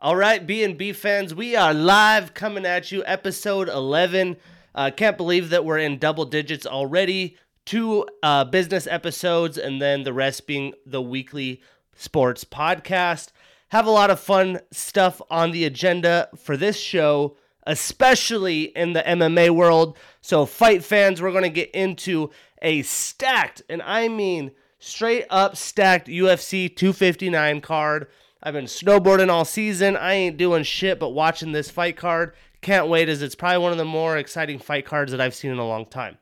All right, B&B fans, we are live coming at you, episode 11. Uh, can't believe that we're in double digits already. Two uh, business episodes, and then the rest being the weekly sports podcast. Have a lot of fun stuff on the agenda for this show, especially in the MMA world. So, fight fans, we're going to get into a stacked, and I mean straight up stacked UFC 259 card. I've been snowboarding all season. I ain't doing shit but watching this fight card. Can't wait, as it's probably one of the more exciting fight cards that I've seen in a long time.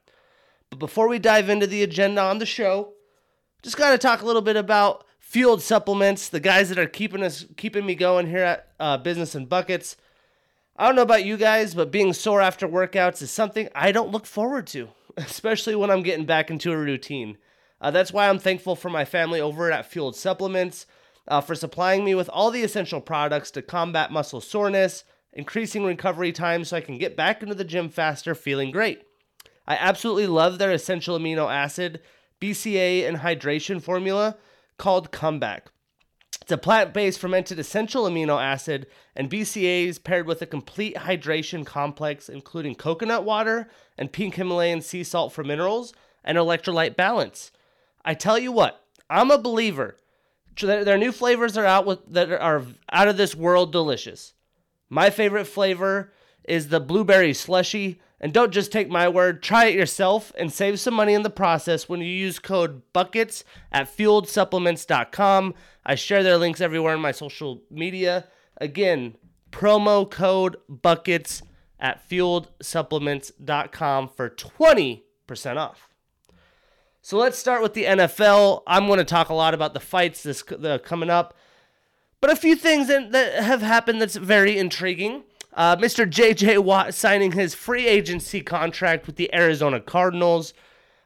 But before we dive into the agenda on the show, just got to talk a little bit about Fueled Supplements, the guys that are keeping us keeping me going here at uh, Business and Buckets. I don't know about you guys, but being sore after workouts is something I don't look forward to, especially when I'm getting back into a routine. Uh, that's why I'm thankful for my family over at Fueled Supplements uh, for supplying me with all the essential products to combat muscle soreness, increasing recovery time so I can get back into the gym faster feeling great. I absolutely love their essential amino acid, BCA, and hydration formula called Comeback. It's a plant based fermented essential amino acid and BCAs paired with a complete hydration complex, including coconut water and pink Himalayan sea salt for minerals and electrolyte balance. I tell you what, I'm a believer their new flavors are out with that are out of this world delicious. My favorite flavor is the blueberry slushy. And don't just take my word, try it yourself and save some money in the process when you use code BUCKETS at fueledsupplements.com. I share their links everywhere in my social media. Again, promo code BUCKETS at fueledsupplements.com for 20% off. So let's start with the NFL. I'm going to talk a lot about the fights this the, coming up, but a few things that, that have happened that's very intriguing. Uh, Mr. J.J. Watt signing his free agency contract with the Arizona Cardinals.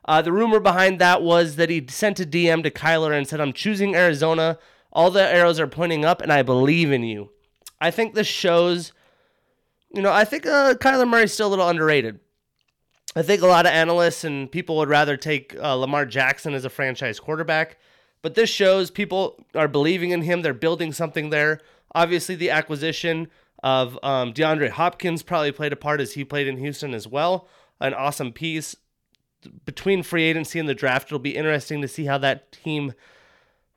Uh, the rumor behind that was that he sent a DM to Kyler and said, I'm choosing Arizona. All the arrows are pointing up, and I believe in you. I think this shows, you know, I think uh, Kyler Murray's still a little underrated. I think a lot of analysts and people would rather take uh, Lamar Jackson as a franchise quarterback, but this shows people are believing in him. They're building something there. Obviously, the acquisition of um, DeAndre Hopkins probably played a part as he played in Houston as well. An awesome piece between free agency and the draft. It'll be interesting to see how that team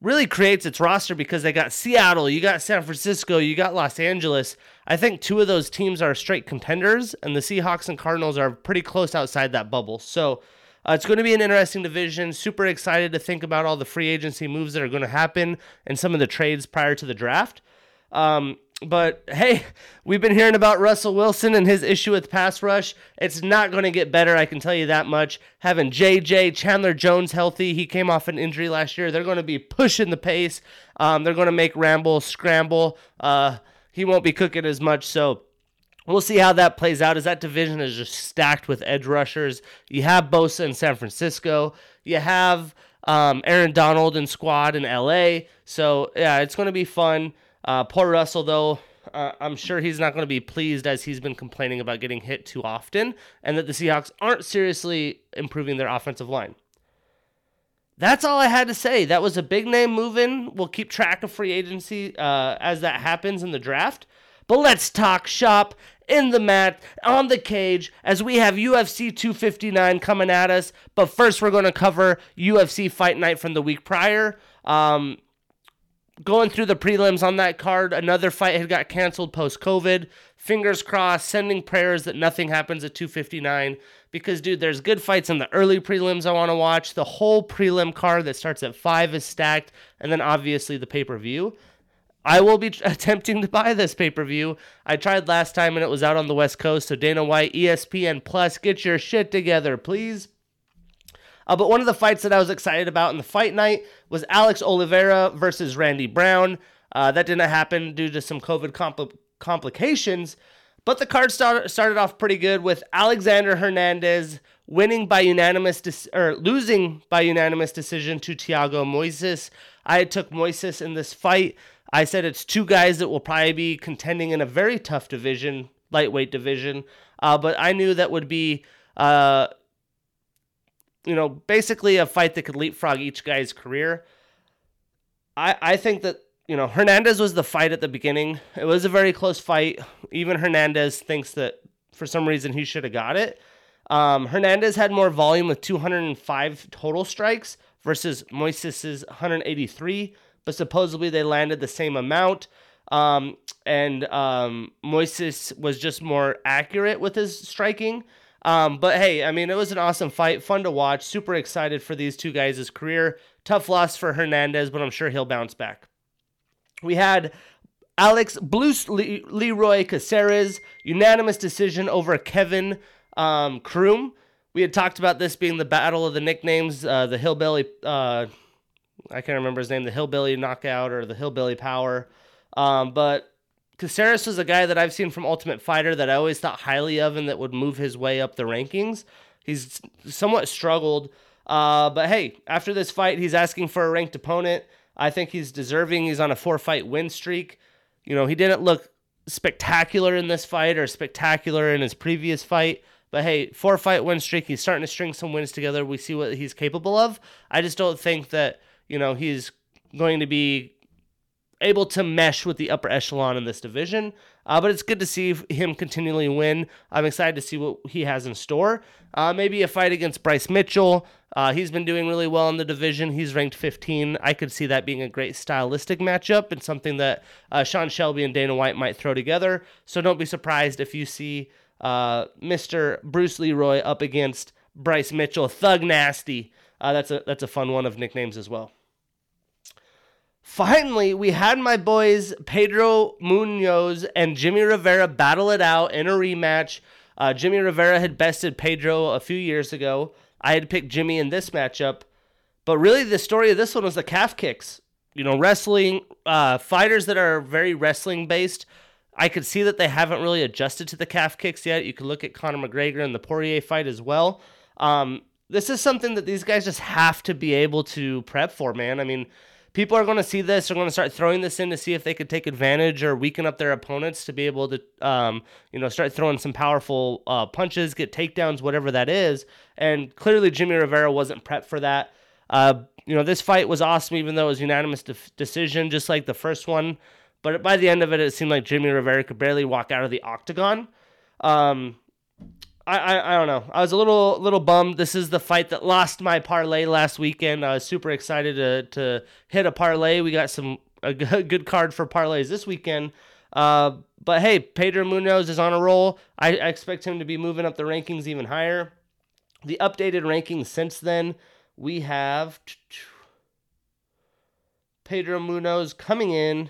really creates its roster because they got Seattle, you got San Francisco, you got Los Angeles. I think two of those teams are straight contenders, and the Seahawks and Cardinals are pretty close outside that bubble. So uh, it's going to be an interesting division. Super excited to think about all the free agency moves that are going to happen and some of the trades prior to the draft. Um, but hey, we've been hearing about Russell Wilson and his issue with pass rush. It's not going to get better, I can tell you that much. Having JJ Chandler Jones healthy, he came off an injury last year. They're going to be pushing the pace. Um, they're going to make Rambo scramble. Uh, he won't be cooking as much, so we'll see how that plays out. As that division is just stacked with edge rushers. You have Bosa in San Francisco. You have um, Aaron Donald and squad in LA. So yeah, it's going to be fun. Uh, poor Russell, though, uh, I'm sure he's not going to be pleased as he's been complaining about getting hit too often and that the Seahawks aren't seriously improving their offensive line. That's all I had to say. That was a big name move in. We'll keep track of free agency uh, as that happens in the draft. But let's talk shop in the mat, on the cage, as we have UFC 259 coming at us. But first, we're going to cover UFC Fight Night from the week prior. Um, going through the prelims on that card, another fight had got canceled post COVID. Fingers crossed, sending prayers that nothing happens at 259. Because, dude, there's good fights in the early prelims I want to watch. The whole prelim card that starts at 5 is stacked. And then obviously the pay per view. I will be attempting to buy this pay per view. I tried last time and it was out on the West Coast. So, Dana White, ESPN Plus, get your shit together, please. Uh, but one of the fights that I was excited about in the fight night was Alex Oliveira versus Randy Brown. Uh, that didn't happen due to some COVID compl- complications, but the card start- started off pretty good with Alexander Hernandez winning by unanimous de- or losing by unanimous decision to Thiago Moises. I took Moises in this fight. I said it's two guys that will probably be contending in a very tough division, lightweight division. Uh, but I knew that would be uh, you know, basically a fight that could leapfrog each guy's career. I, I think that you know, Hernandez was the fight at the beginning. It was a very close fight. Even Hernandez thinks that for some reason he should have got it. Um, Hernandez had more volume with 205 total strikes versus Moises' 183, but supposedly they landed the same amount. Um, and um, Moises was just more accurate with his striking. Um, but hey, I mean, it was an awesome fight, fun to watch. Super excited for these two guys' career. Tough loss for Hernandez, but I'm sure he'll bounce back. We had Alex Bruce Le- Leroy Caceres unanimous decision over Kevin um, Croom. We had talked about this being the battle of the nicknames, uh, the hillbilly. Uh, I can't remember his name, the hillbilly knockout or the hillbilly power. Um, but Caceres was a guy that I've seen from Ultimate Fighter that I always thought highly of and that would move his way up the rankings. He's somewhat struggled. Uh, but hey, after this fight, he's asking for a ranked opponent. I think he's deserving. He's on a four fight win streak. You know, he didn't look spectacular in this fight or spectacular in his previous fight. But hey, four fight win streak. He's starting to string some wins together. We see what he's capable of. I just don't think that, you know, he's going to be able to mesh with the upper echelon in this division. Uh, but it's good to see him continually win. I'm excited to see what he has in store. Uh, maybe a fight against Bryce Mitchell. Uh, he's been doing really well in the division. He's ranked 15. I could see that being a great stylistic matchup and something that uh, Sean Shelby and Dana White might throw together. So don't be surprised if you see uh, Mr. Bruce Leroy up against Bryce Mitchell. Thug Nasty. Uh, that's a that's a fun one of nicknames as well. Finally, we had my boys Pedro Munhoz and Jimmy Rivera battle it out in a rematch. Uh, Jimmy Rivera had bested Pedro a few years ago. I had picked Jimmy in this matchup. But really, the story of this one was the calf kicks. You know, wrestling, uh, fighters that are very wrestling based. I could see that they haven't really adjusted to the calf kicks yet. You could look at Conor McGregor and the Poirier fight as well. Um, this is something that these guys just have to be able to prep for, man. I mean, people are going to see this. They're going to start throwing this in to see if they could take advantage or weaken up their opponents to be able to, um, you know, start throwing some powerful uh, punches, get takedowns, whatever that is. And clearly, Jimmy Rivera wasn't prepped for that. Uh, you know, this fight was awesome, even though it was unanimous de- decision, just like the first one. But by the end of it, it seemed like Jimmy Rivera could barely walk out of the octagon. Um, I, I, I don't know. I was a little little bummed. This is the fight that lost my parlay last weekend. I was super excited to to hit a parlay. We got some a good card for parlays this weekend. Uh, but hey, Pedro Munhoz is on a roll. I, I expect him to be moving up the rankings even higher. The updated rankings since then, we have Pedro Munhoz coming in.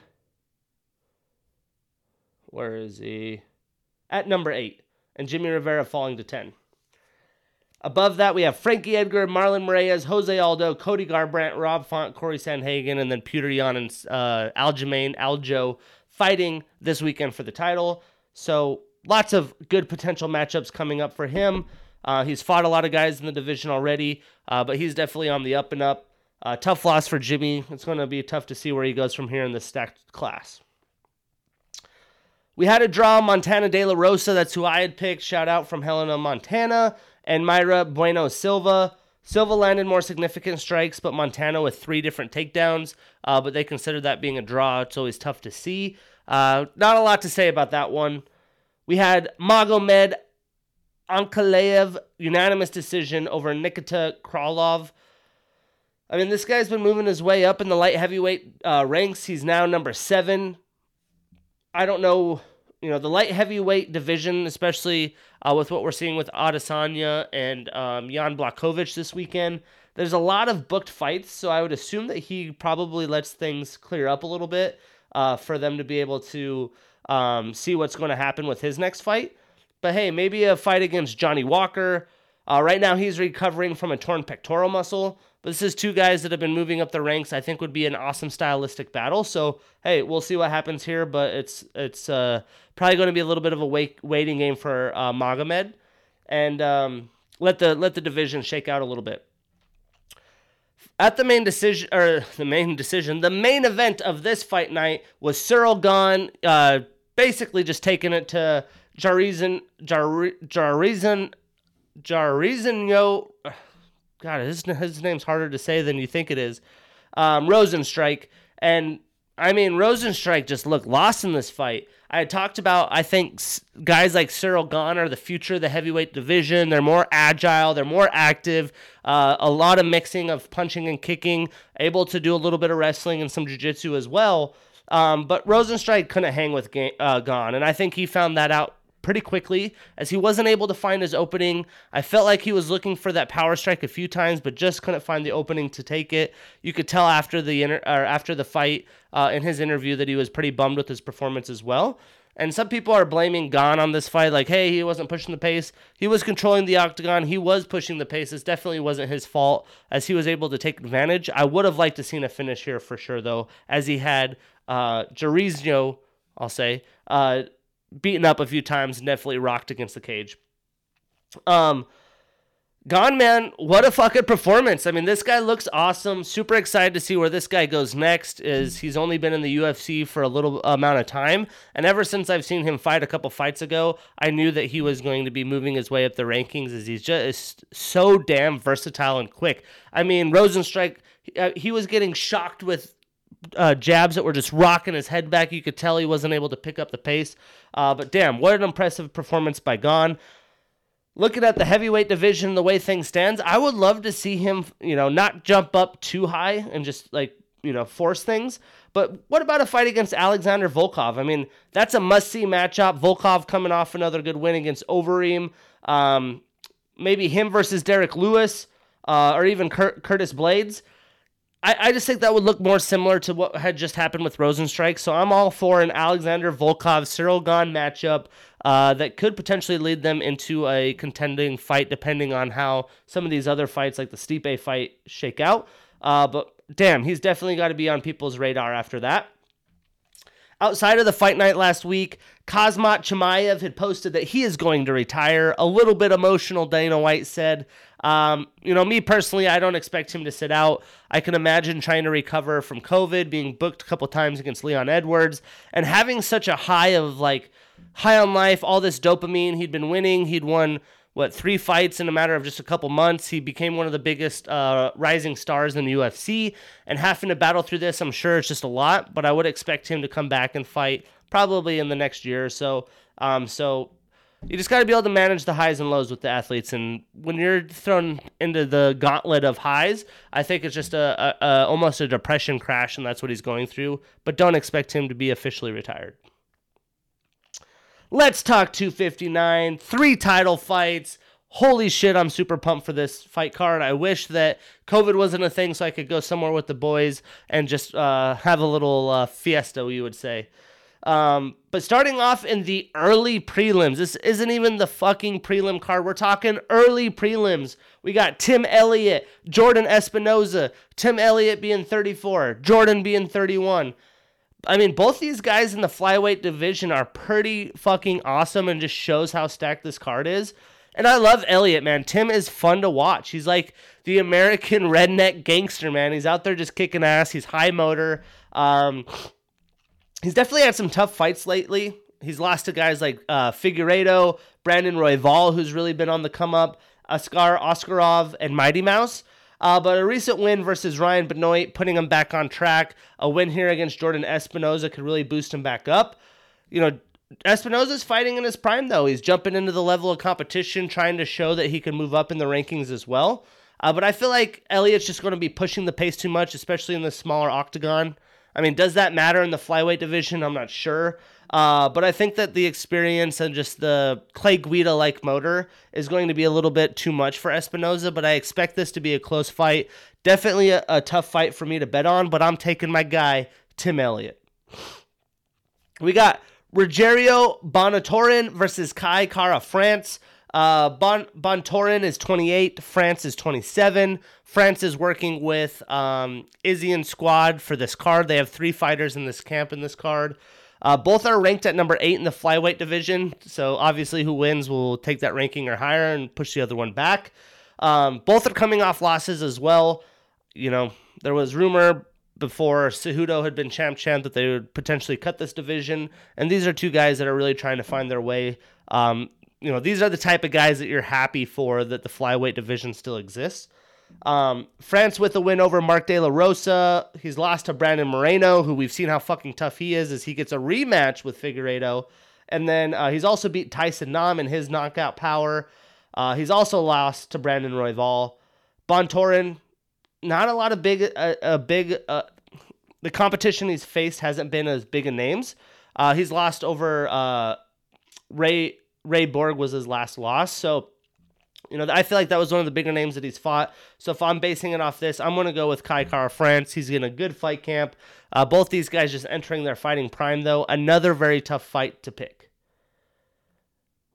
Where is he? At number eight and Jimmy Rivera falling to 10. Above that, we have Frankie Edgar, Marlon Moraes, Jose Aldo, Cody Garbrandt, Rob Font, Corey Sandhagen, and then Petr Yan and uh, Aljamain Aljo fighting this weekend for the title. So lots of good potential matchups coming up for him. Uh, he's fought a lot of guys in the division already, uh, but he's definitely on the up and up. Uh, tough loss for Jimmy. It's going to be tough to see where he goes from here in this stacked class. We had a draw Montana De La Rosa. That's who I had picked. Shout out from Helena, Montana. And Mayra Bueno Silva. Silva landed more significant strikes, but Montana with three different takedowns. Uh, but they considered that being a draw. It's always tough to see. Uh, not a lot to say about that one. We had Magomed Ankalaev unanimous decision over Nikita Krylov. I mean, this guy's been moving his way up in the light heavyweight uh, ranks. He's now number seven. I don't know, you know, the light heavyweight division, especially uh, with what we're seeing with Adesanya and um, Jan Blachowicz this weekend. There's a lot of booked fights, so I would assume that he probably lets things clear up a little bit uh, for them to be able to um, see what's going to happen with his next fight. But hey, maybe a fight against Johnny Walker. Uh, right now, he's recovering from a torn pectoral muscle. But this is two guys that have been moving up the ranks. I think would be an awesome stylistic battle. So hey, we'll see what happens here. But it's it's uh, probably going to be a little bit of a wait, waiting game for uh, Magomed, and um, let the let the division shake out a little bit. At the main decision, or the main decision, the main event of this fight night was Cyril Gane, uh, basically just taking it to Jarizan, Jarizan, Jarizan, Yo. God, his, his name's harder to say than you think it is. Um, Rozenstruik. And I mean, Rozenstruik just looked lost in this fight. I had talked about, I think, guys like Cyril Gane are the future of the heavyweight division. They're more agile, they're more active, uh, a lot of mixing of punching and kicking, able to do a little bit of wrestling and some jiu-jitsu as well. Um, but Rozenstruik couldn't hang with uh, Gane, and I think he found that out pretty quickly as he wasn't able to find his opening. I felt like he was looking for that power strike a few times, but just couldn't find the opening to take it. You could tell after the inter- or after the fight uh, in his interview that he was pretty bummed with his performance as well. And some people are blaming Gane on this fight, like, hey, he wasn't pushing the pace. He was controlling the octagon. He was pushing the pace. This definitely wasn't his fault, as he was able to take advantage. I would have liked to seen a finish here for sure, though, as he had uh, I'll say, uh, beaten up a few times and definitely rocked against the cage. Um, Gane man, what a fucking performance! I mean, this guy looks awesome. Super excited to see where this guy goes next. Is he's only been in the UFC for a little amount of time, and ever since I've seen him fight a couple fights ago, I knew that he was going to be moving his way up the rankings. As he's just so damn versatile and quick. I mean, Rozenstruik, uh, he was getting shocked with uh, jabs that were just rocking his head back. You could tell he wasn't able to pick up the pace. Uh, but damn, what an impressive performance by Gane. Looking at the heavyweight division, the way things stands, I would love to see him, you know, not jump up too high and just like, you know, force things. But what about a fight against Alexander Volkov? I mean, that's a must-see matchup. Volkov coming off another good win against Overeem. Um, maybe him versus Derrick Lewis, uh, or even Cur- Curtis Blaydes. I, I just think that would look more similar to what had just happened with Rozenstruik. So I'm all for an Alexander Volkov Cyril Gane matchup uh, that could potentially lead them into a contending fight, depending on how some of these other fights, like the Stipe fight, shake out. Uh, but damn, he's definitely got to be on people's radar after that. Outside of the fight night last week, Khamzat Chimaev had posted that he is going to retire. A little bit emotional, Dana White said. Um, you know, me personally, I don't expect him to sit out. I can imagine trying to recover from COVID, being booked a couple times against Leon Edwards, and having such a high of like high on life, all this dopamine. He'd been winning. He'd won what three fights in a matter of just a couple months. He became one of the biggest uh, rising stars in the UFC, and having to battle through this, I'm sure it's just a lot. But I would expect him to come back and fight probably in the next year or so. Um, so you just got to be able to manage the highs and lows with the athletes. And when you're thrown into the gauntlet of highs, I think it's just a, a, a, almost a depression crash, and that's what he's going through. But don't expect him to be officially retired. Let's talk 259. Three title fights. Holy shit, I'm super pumped for this fight card. I wish that COVID wasn't a thing so I could go somewhere with the boys and just uh, have a little uh, fiesta, you would say. Um, but starting off in the early prelims, this isn't even the fucking prelim card. We're talking early prelims. We got Tim Elliott, Jordan Espinoza, Tim Elliott being 34, Jordan being 31. I mean, both these guys in the flyweight division are pretty fucking awesome and just shows how stacked this card is. And I love Elliott, man. Tim is fun to watch. He's like the American redneck gangster, man. He's out there just kicking ass. He's high motor. Um, he's definitely had some tough fights lately. He's lost to guys like uh, Figueiredo, Brandon Royval, who's really been on the come up, Askar Askarov, and Mighty Mouse. Uh, but a recent win versus Ryan Benoit, putting him back on track. A win here against Jordan Espinoza could really boost him back up. You know, Espinoza's fighting in his prime, though. He's jumping into the level of competition, trying to show that he can move up in the rankings as well. Uh, but I feel like Elliott's just going to be pushing the pace too much, especially in the smaller octagon. I mean, does that matter in the flyweight division? I'm not sure. Uh, but I think that the experience and just the Clay Guida like motor is going to be a little bit too much for Espinoza. But I expect this to be a close fight. Definitely a, a tough fight for me to bet on, but I'm taking my guy, Tim Elliott. We got Rogerio Bontorin versus Kai Kara France. Uh, bon Bontorin is 28. France is 27. France is working with um, Izzy Squad for this card. They have three fighters in this camp in this card. Uh, both are ranked at number eight in the flyweight division. So obviously, who wins will take that ranking or higher and push the other one back. Um, both are coming off losses as well. You know, there was rumor before Cejudo had been champ champ that they would potentially cut this division, and these are two guys that are really trying to find their way. Um, you know, these are the type of guys that you're happy for that the flyweight division still exists. Um, France with a win over Mark De La Rosa. He's lost to Brandon Moreno, who we've seen how fucking tough he is, as he gets a rematch with Figueiredo. And then uh, he's also beat Tyson Nam in his knockout power. Uh, he's also lost to Brandon Royval. Bontorin, not a lot of big, uh, a big. Uh, the competition he's faced hasn't been as big of names. Uh, he's lost over Ray Ray Borg was his last loss. So, you know, I feel like that was one of the bigger names that he's fought. So if I'm basing it off this, I'm going to go with Kai Kara France. He's in a good fight camp. Uh, both these guys just entering their fighting prime, though. Another very tough fight to pick.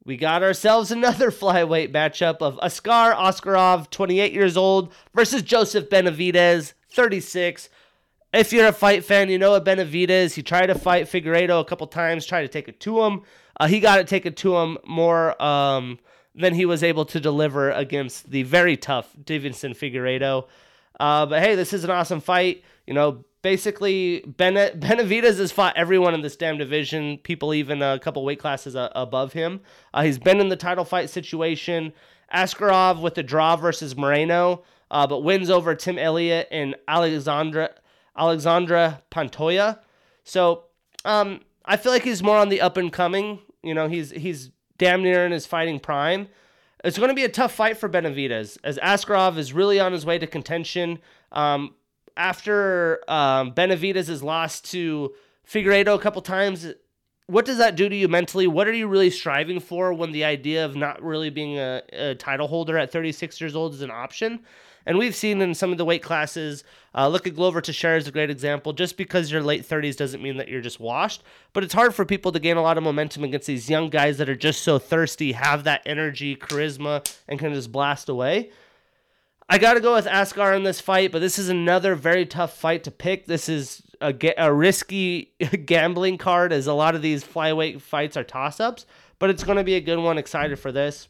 We got ourselves another flyweight matchup of Askar Askarov, 28 years old, versus Joseph Benavidez, 36. If you're a fight fan, you know what Benavidez. He tried to fight Figueiredo a couple times, tried to take it to him. Uh, he got it taken to him more um, than he was able to deliver against the very tough Deiveson Figueiredo. Uh, but hey, this is an awesome fight. You know, basically, Bene- Benavidez has fought everyone in this damn division, people even a couple weight classes uh, above him. Uh, he's been in the title fight situation. Askarov with the draw versus Moreno, uh, but wins over Tim Elliott and Alexandra Alexandra Pantoja. So um, I feel like he's more on the up and coming. You know, he's he's damn near in his fighting prime. It's going to be a tough fight for Benavidez as Askarov is really on his way to contention. Um, after um, Benavidez has lost to Figueiredo a couple times, what does that do to you mentally? What are you really striving for when the idea of not really being a, a title holder at 36 years old is an option? And we've seen in some of the weight classes, uh, look at Glover Teixeira is a great example. Just because you're late 30s doesn't mean that you're just washed. But it's hard for people to gain a lot of momentum against these young guys that are just so thirsty, have that energy, charisma, and can just blast away. I got to go with Askar in this fight, but this is another very tough fight to pick. This is a, a risky gambling card, as a lot of these flyweight fights are toss ups, but it's going to be a good one. Excited for this.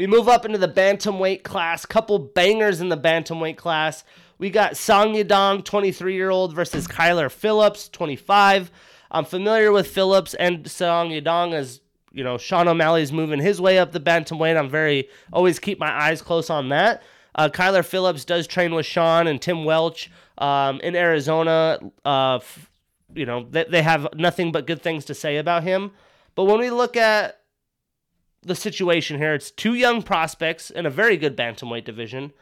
We move up into the bantamweight class. Couple bangers in the bantamweight class. We got Song Yadong, 23 year old, versus Kyler Phillips, 25. I'm familiar with Phillips and Song Yadong as you know Sean O'Malley's moving his way up the bantamweight. I'm very always keep my eyes close on that. Uh, Kyler Phillips does train with Sean and Tim Welch um, in Arizona. Uh, f- you know they, they have nothing but good things to say about him. But when we look at the situation here. It's two young prospects in a very good bantamweight division.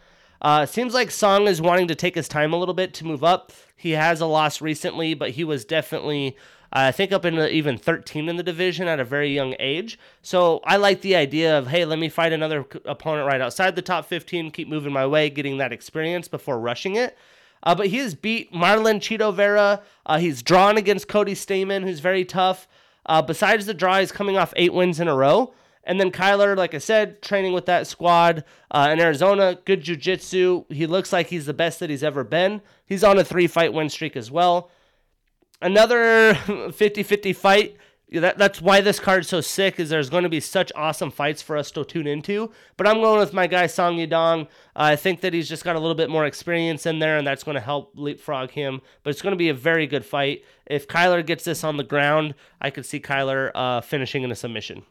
Uh, seems like Song is wanting to take his time a little bit to move up. He has a loss recently, but he was definitely, uh, I think, up in the, even 13 in the division at a very young age. So I like the idea of, hey, let me fight another opponent right outside the top 15, keep moving my way, getting that experience before rushing it. Uh, but he has beat Marlon Chito Vera. Uh, he's drawn against Cody Stamann, who's very tough. Uh, besides the draw, he's coming off eight wins in a row. And then Kyler, like I said, training with that squad uh, in Arizona, good jujitsu. He looks like he's the best that he's ever been. He's on a three fight win streak as well. Another 50 50 fight. That, that's why this card's so sick is there's going to be such awesome fights for us to tune into but i'm going with my guy song yadong uh, i think that he's just got a little bit more experience in there and that's going to help leapfrog him but it's going to be a very good fight if kyler gets this on the ground i could see kyler uh, finishing in a submission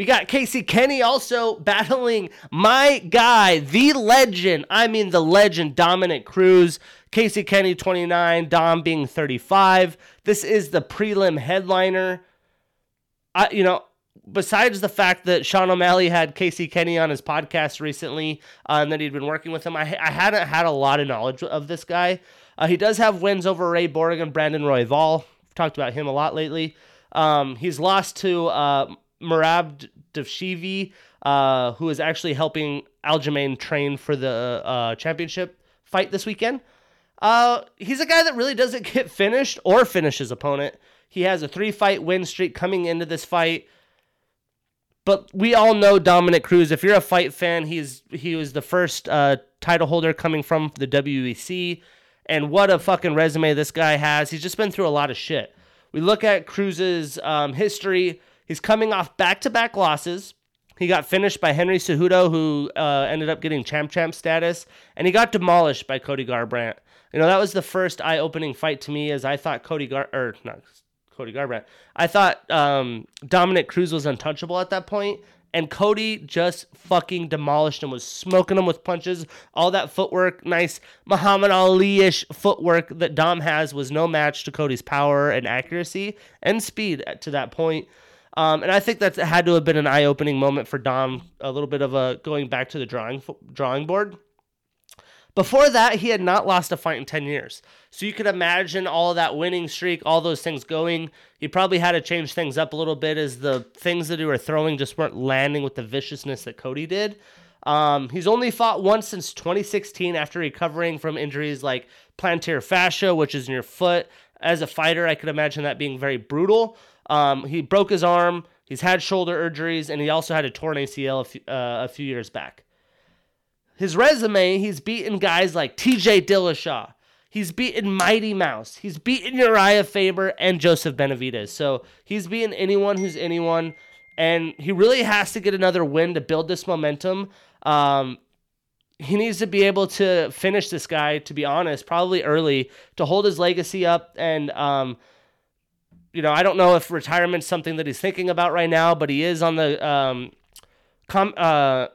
we got Casey Kenny also battling my guy, the legend. I mean, the legend, Dominick Cruz. Casey Kenny, 29, Dom being 35. This is the prelim headliner. I, you know, besides the fact that Sean O'Malley had Casey Kenny on his podcast recently uh, and that he'd been working with him, I, I hadn't had a lot of knowledge of this guy. Uh, he does have wins over Ray Borg and Brandon Royval. We've talked about him a lot lately. Um, he's lost to uh, Merab Dvalishvili, uh, who is actually helping Aljamain train for the uh, championship fight this weekend. Uh, he's a guy that really doesn't get finished or finish his opponent. He has a three fight win streak coming into this fight. But we all know Dominick Cruz. If you're a fight fan, he's he was the first uh, title holder coming from the WEC. And what a fucking resume this guy has. He's just been through a lot of shit. We look at Cruz's um, history. He's coming off back to back losses. He got finished by Henry Cejudo, who uh, ended up getting champ champ status, and he got demolished by Cody Garbrandt. You know, that was the first eye opening fight to me, as I thought Cody Gar or not Cody Garbrandt. I thought um, Dominick Cruz was untouchable at that point, and Cody just fucking demolished him, was smoking him with punches. All that footwork, nice Muhammad Ali ish footwork that Dom has was no match to Cody's power and accuracy and speed to that point. Um, and I think that had to have been an eye opening moment for Dom, a little bit of a going back to the drawing drawing board. Before that, he had not lost a fight in 10 years. So you could imagine all that winning streak, all those things going. He probably had to change things up a little bit as the things that he were throwing just weren't landing with the viciousness that Cody did. Um, he's only fought once since 2016 after recovering from injuries like plantar fascia, which is in your foot. As a fighter, I could imagine that being very brutal. Um, he broke his arm. He's had shoulder injuries, and he also had a torn ACL a few, uh, a few years back his resume, he's beaten guys like TJ Dillashaw. He's beaten Mighty Mouse. He's beaten Urijah Faber and Joseph Benavidez. So he's beaten anyone who's anyone. And he really has to get another win to build this momentum. Um, he needs to be able to finish this guy, to be honest, probably early to hold his legacy up. And, um, you know, I don't know if retirement's something that he's thinking about right now, but he is on the um, com- uh,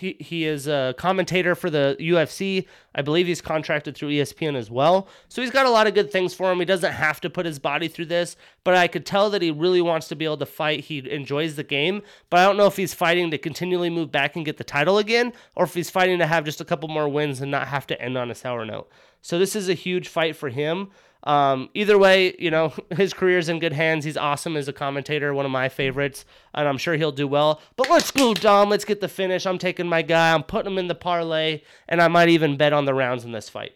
he, he is a commentator for the UFC. I believe he's contracted through ESPN as well. So he's got a lot of good things for him. He doesn't have to put his body through this, but I could tell that he really wants to be able to fight. He enjoys the game, but I don't know if he's fighting to continually move back and get the title again, or if he's fighting to have just a couple more wins and not have to end on a sour note. So this is a huge fight for him. Um, either way, you know, his career's in good hands. He's awesome as a commentator, one of my favorites, and I'm sure he'll do well. But let's go, Dom. Let's get the finish. I'm taking my guy. I'm putting him in the parlay, and I might even bet on the rounds in this fight.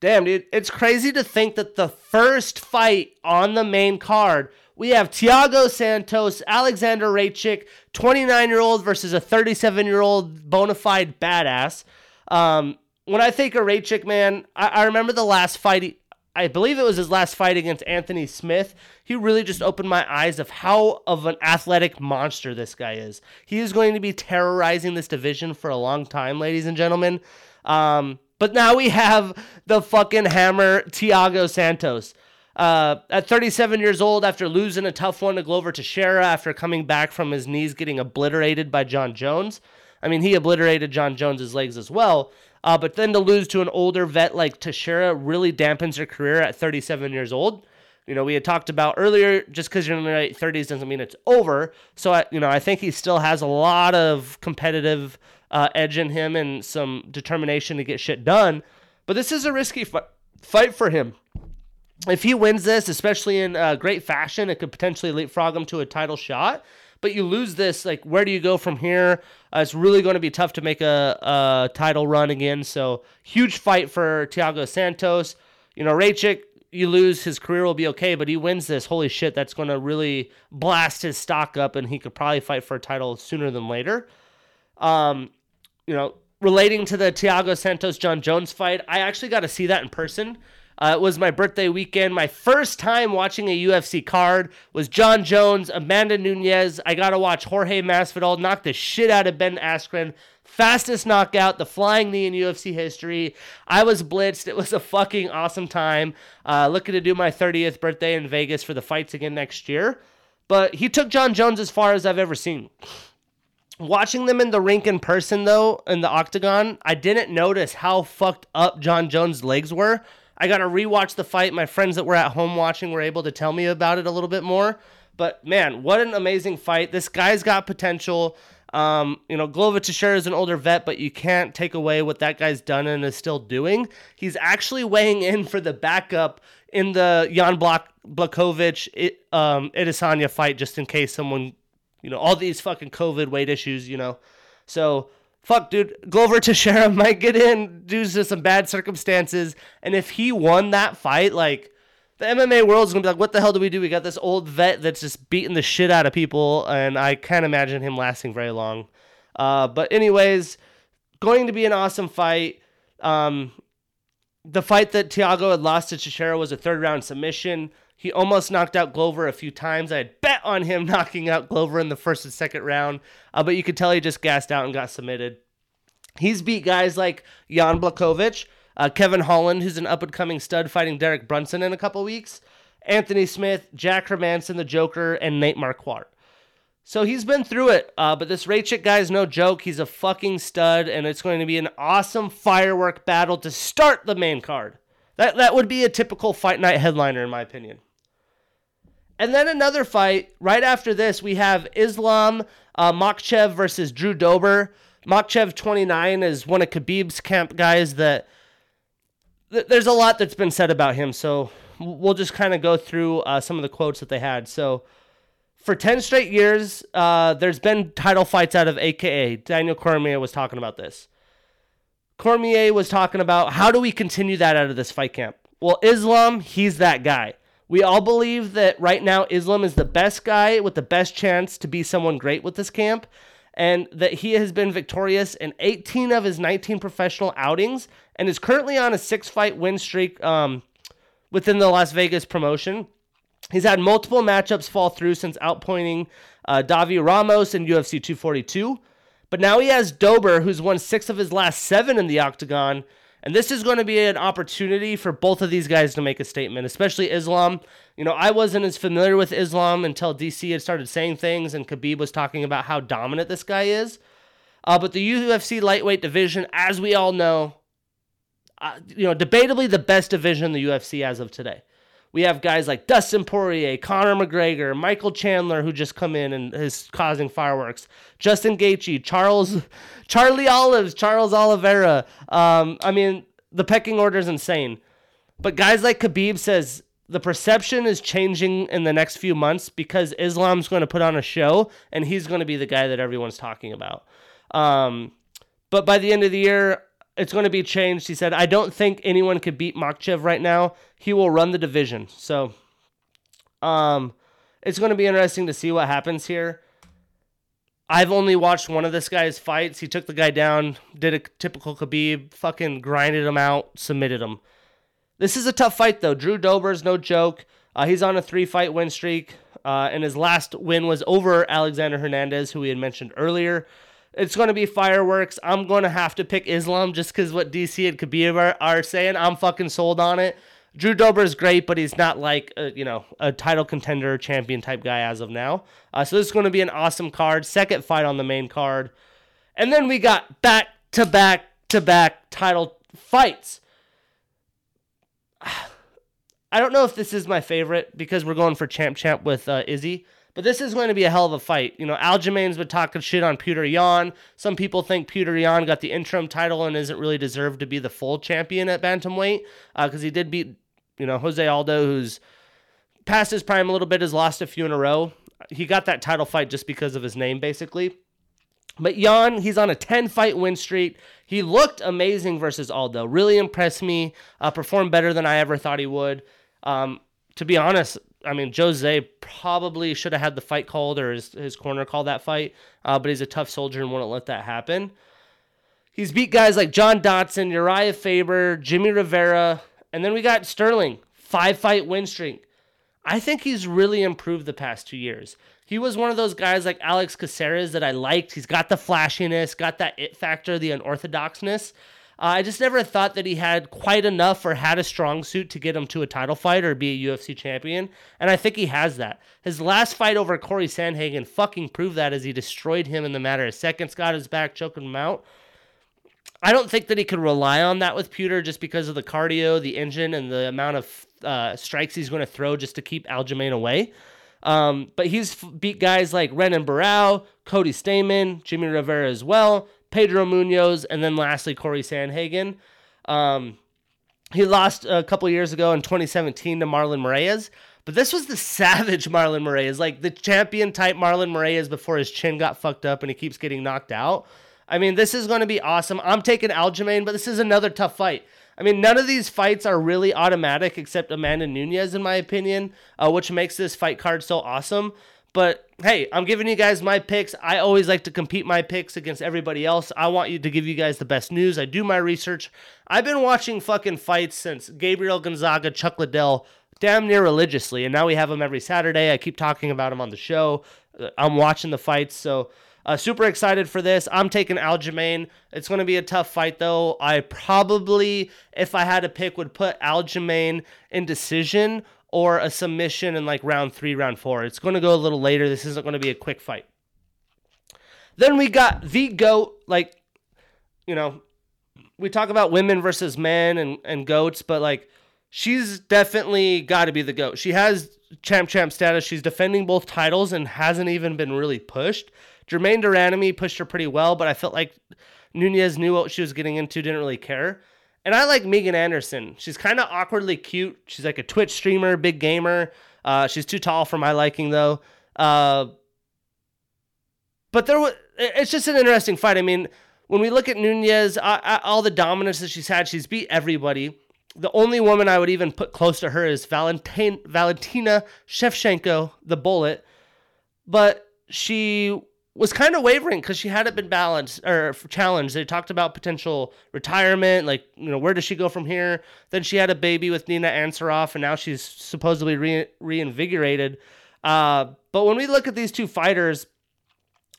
Damn, dude. It's crazy to think that the first fight on the main card, we have Thiago Santos, Alexander Rakic, 29 year old versus a 37 year old bona fide badass. Um, when I think of Rakic, man, I, I remember the last fight. He, I believe it was his last fight against Anthony Smith. He really just opened my eyes of how of an athletic monster this guy is. He is going to be terrorizing this division for a long time, ladies and gentlemen. Um, but now we have the fucking hammer, Thiago Santos. Uh, at 37 years old, after losing a tough one to Glover Teixeira, after coming back from his knees getting obliterated by Jon Jones. I mean, he obliterated Jon Jones's legs as well. Uh, but then to lose to an older vet like Teixeira really dampens your career at 37 years old. You know, we had talked about earlier, just because you're in the late 30s doesn't mean it's over. So, I, you know, I think he still has a lot of competitive uh, edge in him and some determination to get shit done. But this is a risky f- fight for him. If he wins this, especially in uh, great fashion, it could potentially leapfrog him to a title shot but you lose this, like, where do you go from here? Uh, it's really going to be tough to make a, a title run again. So, huge fight for Thiago Santos. You know, Rakic, you lose, his career will be okay, but he wins this. Holy shit, that's going to really blast his stock up, and he could probably fight for a title sooner than later. Um, you know, relating to the Thiago Santos Jon Jones fight, I actually got to see that in person. Uh, it was my birthday weekend. My first time watching a UFC card was Jon Jones, Amanda Nunes. I got to watch Jorge Masvidal knock the shit out of Ben Askren. Fastest knockout, the flying knee in UFC history. I was blitzed. It was a fucking awesome time. Uh, looking to do my 30th birthday in Vegas for the fights again next year. But he took Jon Jones as far as I've ever seen. Watching them in the rink in person, though, in the octagon, I didn't notice how fucked up Jon Jones' legs were I got to rewatch the fight. My friends that were at home watching were able to tell me about it a little bit more. But man, what an amazing fight! This guy's got potential. Um, you know, Glover Teixeira is an older vet, but you can't take away what that guy's done and is still doing. He's actually weighing in for the backup in the Jan Block Blachowicz it, um, fight, just in case someone, you know, all these fucking COVID weight issues, you know. So fuck, dude, Glover Teixeira might get in due to some bad circumstances. And if he won that fight, like, the MMA world's gonna be like, what the hell do we do? We got this old vet that's just beating the shit out of people, and I can't imagine him lasting very long. Uh, but anyways, going to be an awesome fight. Um, the fight that Thiago had lost to Teixeira was a third round submission. He almost knocked out Glover a few times. I had bet on him knocking out Glover in the first and second round, uh, but you could tell he just gassed out and got submitted. He's beat guys like Jan Blachowicz, uh, Kevin Holland, who's an up and coming stud fighting Derek Brunson in a couple weeks, Anthony Smith, Jack Hermansson, the Joker, and Nate Marquardt. So he's been through it, uh, but this Rakic guy is no joke. He's a fucking stud, and it's going to be an awesome firework battle to start the main card. That that would be a typical fight night headliner, in my opinion. And then another fight right after this, we have Islam uh, versus Drew Dober. Makhachev 29 is one of Khabib's camp guys that th- there's a lot that's been said about him. So we'll just kind of go through uh, some of the quotes that they had. So for 10 straight years, uh, there's been title fights out of AKA. Daniel Cormier was talking about this. Cormier was talking about how do we continue that out of this fight camp? Well, Islam, he's that guy. We all believe that right now Islam is the best guy with the best chance to be someone great with this camp, and that he has been victorious in 18 of his 19 professional outings and is currently on a six fight win streak um, within the Las Vegas promotion. He's had multiple matchups fall through since outpointing uh, Davi Ramos in UFC 242. But now he has Dober, who's won six of his last seven in the octagon. And this is going to be an opportunity for both of these guys to make a statement, especially Islam. You know, I wasn't as familiar with Islam until DC had started saying things and Khabib was talking about how dominant this guy is. Uh, but the UFC lightweight division, as we all know, uh, you know, debatably the best division in the UFC as of today. We have guys like Dustin Poirier, Conor McGregor, Michael Chandler, who just come in and is causing fireworks. Justin Gaethje, Charles, Charlie Olives, Charles Oliveira. Um, I mean, the pecking order is insane. But guys like Khabib says the perception is changing in the next few months because Islam's going to put on a show and he's going to be the guy that everyone's talking about. Um, but by the end of the year, it's going to be changed. He said, I don't think anyone could beat Makhachev right now. He will run the division. So um, it's going to be interesting to see what happens here. I've only watched one of this guy's fights. He took the guy down, did a typical Khabib, fucking grinded him out, submitted him. This is a tough fight, though. Drew Dober's no joke. Uh, he's on a three fight win streak, uh, and his last win was over Alexander Hernandez, who we had mentioned earlier. It's going to be fireworks. I'm going to have to pick Islam just because what DC and Khabib are, are, saying. I'm fucking sold on it. Drew Dober is great, but he's not like a, you know a title contender, champion type guy as of now. Uh, so this is going to be an awesome card. Second fight on the main card, and then we got back to back to back title fights. I don't know if this is my favorite because we're going for champ champ with uh, Izzy. But this is going to be a hell of a fight. You know, Aljamain's been talking shit on Peter Yan. Some people think Peter Yan got the interim title and isn't really deserved to be the full champion at bantamweight because uh, he did beat, you know, Jose Aldo, who's past his prime a little bit, has lost a few in a row. He got that title fight just because of his name, basically. But Yan, he's on a 10 fight win streak. He looked amazing versus Aldo. Really impressed me. Uh, performed better than I ever thought he would. Um, to be honest, I mean, Jose probably should have had the fight called or his, his corner call that fight, uh, but he's a tough soldier and wouldn't let that happen. He's beat guys like John Dodson, Urijah Faber, Jimmy Rivera, and then we got Sterling, five fight win streak. I think he's really improved the past two years. He was one of those guys like Alex Caceres that I liked. He's got the flashiness, got that it factor, the unorthodoxness. Uh, I just never thought that he had quite enough or had a strong suit to get him to a title fight or be a UFC champion. And I think he has that. His last fight over Corey Sandhagen fucking proved that as he destroyed him in the matter of seconds, got his back, choking him out. I don't think that he could rely on that with Petr just because of the cardio, the engine, and the amount of uh, strikes he's going to throw just to keep Aljamain away. Um, but he's beat guys like Renan Barão, Cody Stamann, Jimmy Rivera as well. Pedro Munhoz, and then lastly Corey Sandhagen. Um, he lost a couple years ago in 2017 to Marlon Moraes, but this was the savage Marlon Moraes, like the champion type Marlon Moraes before his chin got fucked up and he keeps getting knocked out. I mean, this is going to be awesome. I'm taking Aljamain, but this is another tough fight. I mean, none of these fights are really automatic except Amanda Nunes, in my opinion, uh, which makes this fight card so awesome. But hey, I'm giving you guys my picks. I always like to compete my picks against everybody else. I want you to give you guys the best news. I do my research. I've been watching fucking fights since Gabriel Gonzaga, Chuck Liddell, damn near religiously. And now we have them every Saturday. I keep talking about them on the show. Uh, I'm watching the fights. So uh, super excited for this. I'm taking Aljamain. It's going to be a tough fight, though. I probably, if I had to pick, would put Aljamain in decision or a submission in like round three, round four. It's going to go a little later. This isn't going to be a quick fight. Then we got the GOAT, like, you know, we talk about women versus men and, and goats, but like she's definitely got to be the goat. She has champ champ status. She's defending both titles and hasn't even been really pushed. Germaine de Randamie pushed her pretty well, but I felt like Nunes knew what she was getting into, didn't really care. And I like Megan Anderson. She's kind of awkwardly cute. She's like a Twitch streamer, big gamer. Uh, she's too tall for my liking, though. Uh, but there was, it's just an interesting fight. I mean, when we look at Nunes, all the dominance that she's had, she's beat everybody. The only woman I would even put close to her is Valentin, Valentina Shevchenko, the bullet. But she was kind of wavering because she hadn't been balanced or challenged. They talked about potential retirement, like you know where does she go from here. Then she had a baby with Nina Ansaroff, and now she's supposedly re- reinvigorated. Uh, but when we look at these two fighters,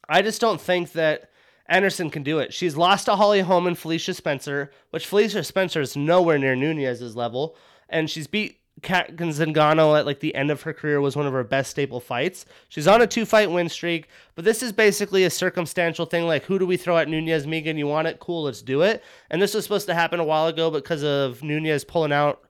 I just don't think that Anderson can do it. She's lost to Holly Holm and Felicia Spencer, which Felicia Spencer is nowhere near Nunes's level, and she's beat Cat Zingano at like the end of her career was one of her best staple fights. She's on a two fight win streak, but this is basically a circumstantial thing. Like, who do we throw at Nunes? Megan, you want it? Cool, let's do it. And this was supposed to happen a while ago because of Nunes pulling out.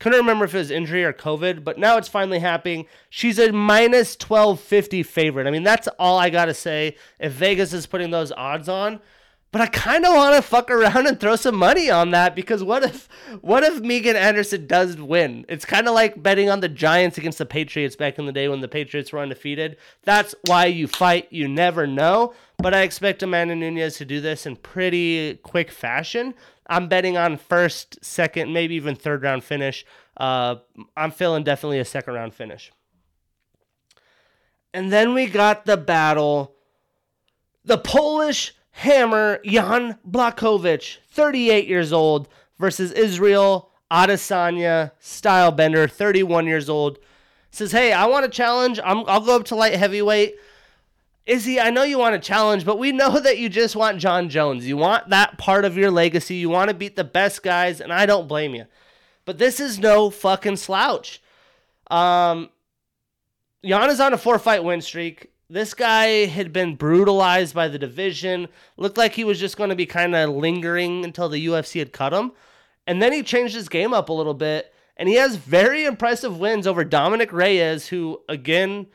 Couldn't remember if it was injury or COVID, but now it's finally happening. She's a minus 1250 favorite. I mean, that's all I got to say. If Vegas is putting those odds on, but I kind of want to fuck around and throw some money on that because what if what if Megan Anderson does win? It's kind of like betting on the Giants against the Patriots back in the day when the Patriots were undefeated. That's why you fight. You never know. But I expect Amanda Nunes to do this in pretty quick fashion. I'm betting on first, second, maybe even third round finish. Uh, I'm feeling definitely a second round finish. And then we got the battle. The Polish hammer Jan Blachowicz, 38 years old, versus Israel Adesanya, stylebender, 31 years old. Says, hey, I want to challenge. i will go up to light heavyweight. Izzy, I know you want to challenge, but we know that you just want Jon Jones. You want that part of your legacy. You want to beat the best guys, and I don't blame you. But this is no fucking slouch. Um, Jan is on a four fight win streak this guy had been brutalized by the division. Looked like he was just going to be kind of lingering until the UFC had cut him. And then he changed his game up a little bit. And he has very impressive wins over Dominick Reyes, who, again,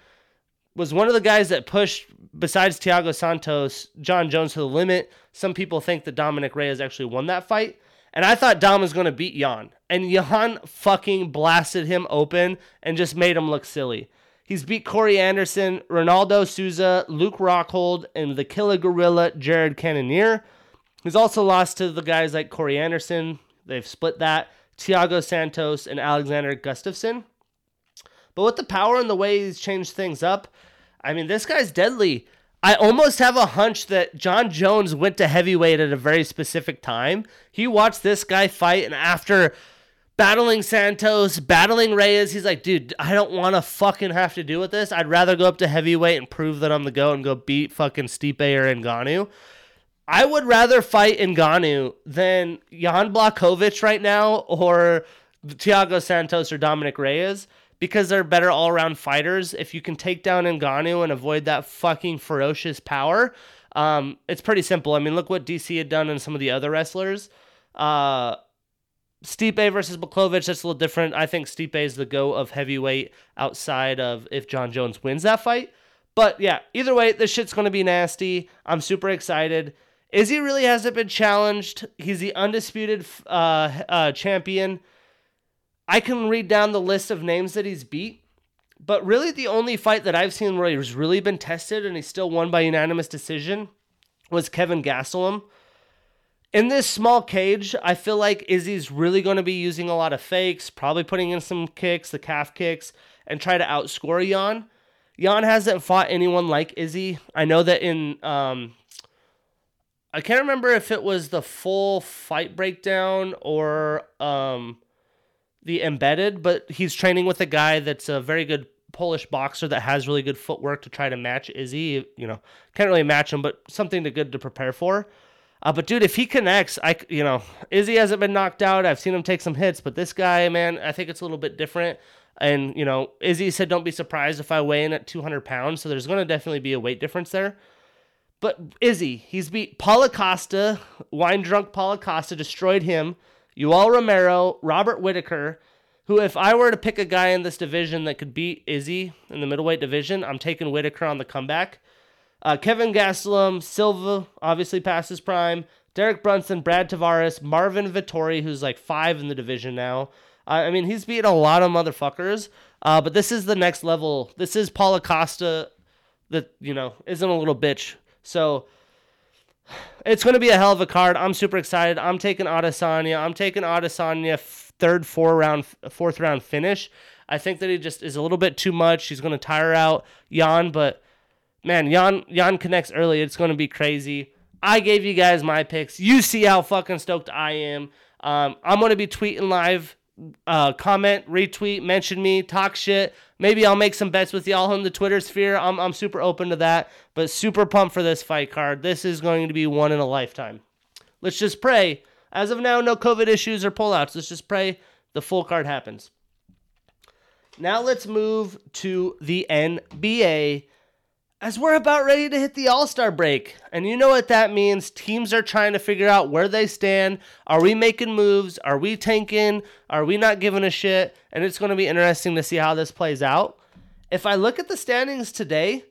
was one of the guys that pushed, besides Thiago Santos, Jon Jones to the limit. Some people think that Dominick Reyes actually won that fight. And I thought Dom was going to beat Jan. And Jan fucking blasted him open and just made him look silly. He's beat Corey Anderson, Ronaldo Souza, Luke Rockhold, and the killer gorilla Jared Cannonier. He's also lost to the guys like Corey Anderson. They've split that. Thiago Santos and Alexander Gustafsson. But with the power and the way he's changed things up, I mean, this guy's deadly. I almost have a hunch that Jon Jones went to heavyweight at a very specific time. He watched this guy fight, and after battling Santos, battling Reyes. He's like, dude, I don't want to fucking have to do with this. I'd rather go up to heavyweight and prove that I'm the GOAT and go beat fucking Stipe or Ngannou. I would rather fight Ngannou than Jan Blachowicz right now or Thiago Santos or Dominick Reyes because they're better all around fighters. If you can take down Ngannou and avoid that fucking ferocious power, um, it's pretty simple. I mean, look what DC had done and some of the other wrestlers. Uh, Stipe versus Blachowicz, that's a little different. I think Stipe is the go of heavyweight outside of if Jon Jones wins that fight. But yeah, either way, this shit's going to be nasty. I'm super excited. Izzy really hasn't been challenged. He's the undisputed uh, uh, champion. I can read down the list of names that he's beat, but really the only fight that I've seen where he's really been tested and he still won by unanimous decision was Kelvin Gastelum in this small cage, I feel like Izzy's really going to be using a lot of fakes, probably putting in some kicks, the calf kicks, and try to outscore Jan. Jan hasn't fought anyone like Izzy. I know that in um, I can't remember if it was the full fight breakdown or um, the embedded, but he's training with a guy that's a very good Polish boxer that has really good footwork to try to match Izzy. You know, can't really match him, but something to good to prepare for. Uh, but dude, if he connects, I you know Izzy hasn't been knocked out. I've seen him take some hits, but this guy, man, I think it's a little bit different. And you know, Izzy said, "Don't be surprised if I weigh in at 200 pounds." So there's going to definitely be a weight difference there. But Izzy, he's beat Paulo Costa, wine drunk Paulo Costa, destroyed him. Yoel Romero, Robert Whittaker, who, if I were to pick a guy in this division that could beat Izzy in the middleweight division, I'm taking Whittaker on the comeback. Uh, Kelvin Gastelum, Silva, obviously past his prime. Derek Brunson, Brad Tavares, Marvin Vettori, who's like five in the division now. Uh, I mean, he's beat a lot of motherfuckers. Uh, but this is the next level. This is Paulo Costa that, you know, isn't a little bitch. So it's going to be a hell of a card. I'm super excited. I'm taking Adesanya. I'm taking Adesanya third, four round, fourth round finish. I think that he just is a little bit too much. He's going to tire out Jan, but man, Jan Jan connects early. It's going to be crazy. I gave you guys my picks. You see how fucking stoked I am. Um, I'm going to be tweeting live uh, comment, retweet, mention me, talk shit. Maybe I'll make some bets with y'all on the Twitter sphere. I'm, I'm super open to that, but super pumped for this fight card. This is going to be one in a lifetime. Let's just pray. As of now, no COVID issues or pullouts. Let's just pray the full card happens. Now let's move to the NBA as we're about ready to hit the All Star break. And you know what that means. Teams are trying to figure out where they stand. Are we making moves? Are we tanking? Are we not giving a shit? And it's going to be interesting to see how this plays out. If I look at the standings today,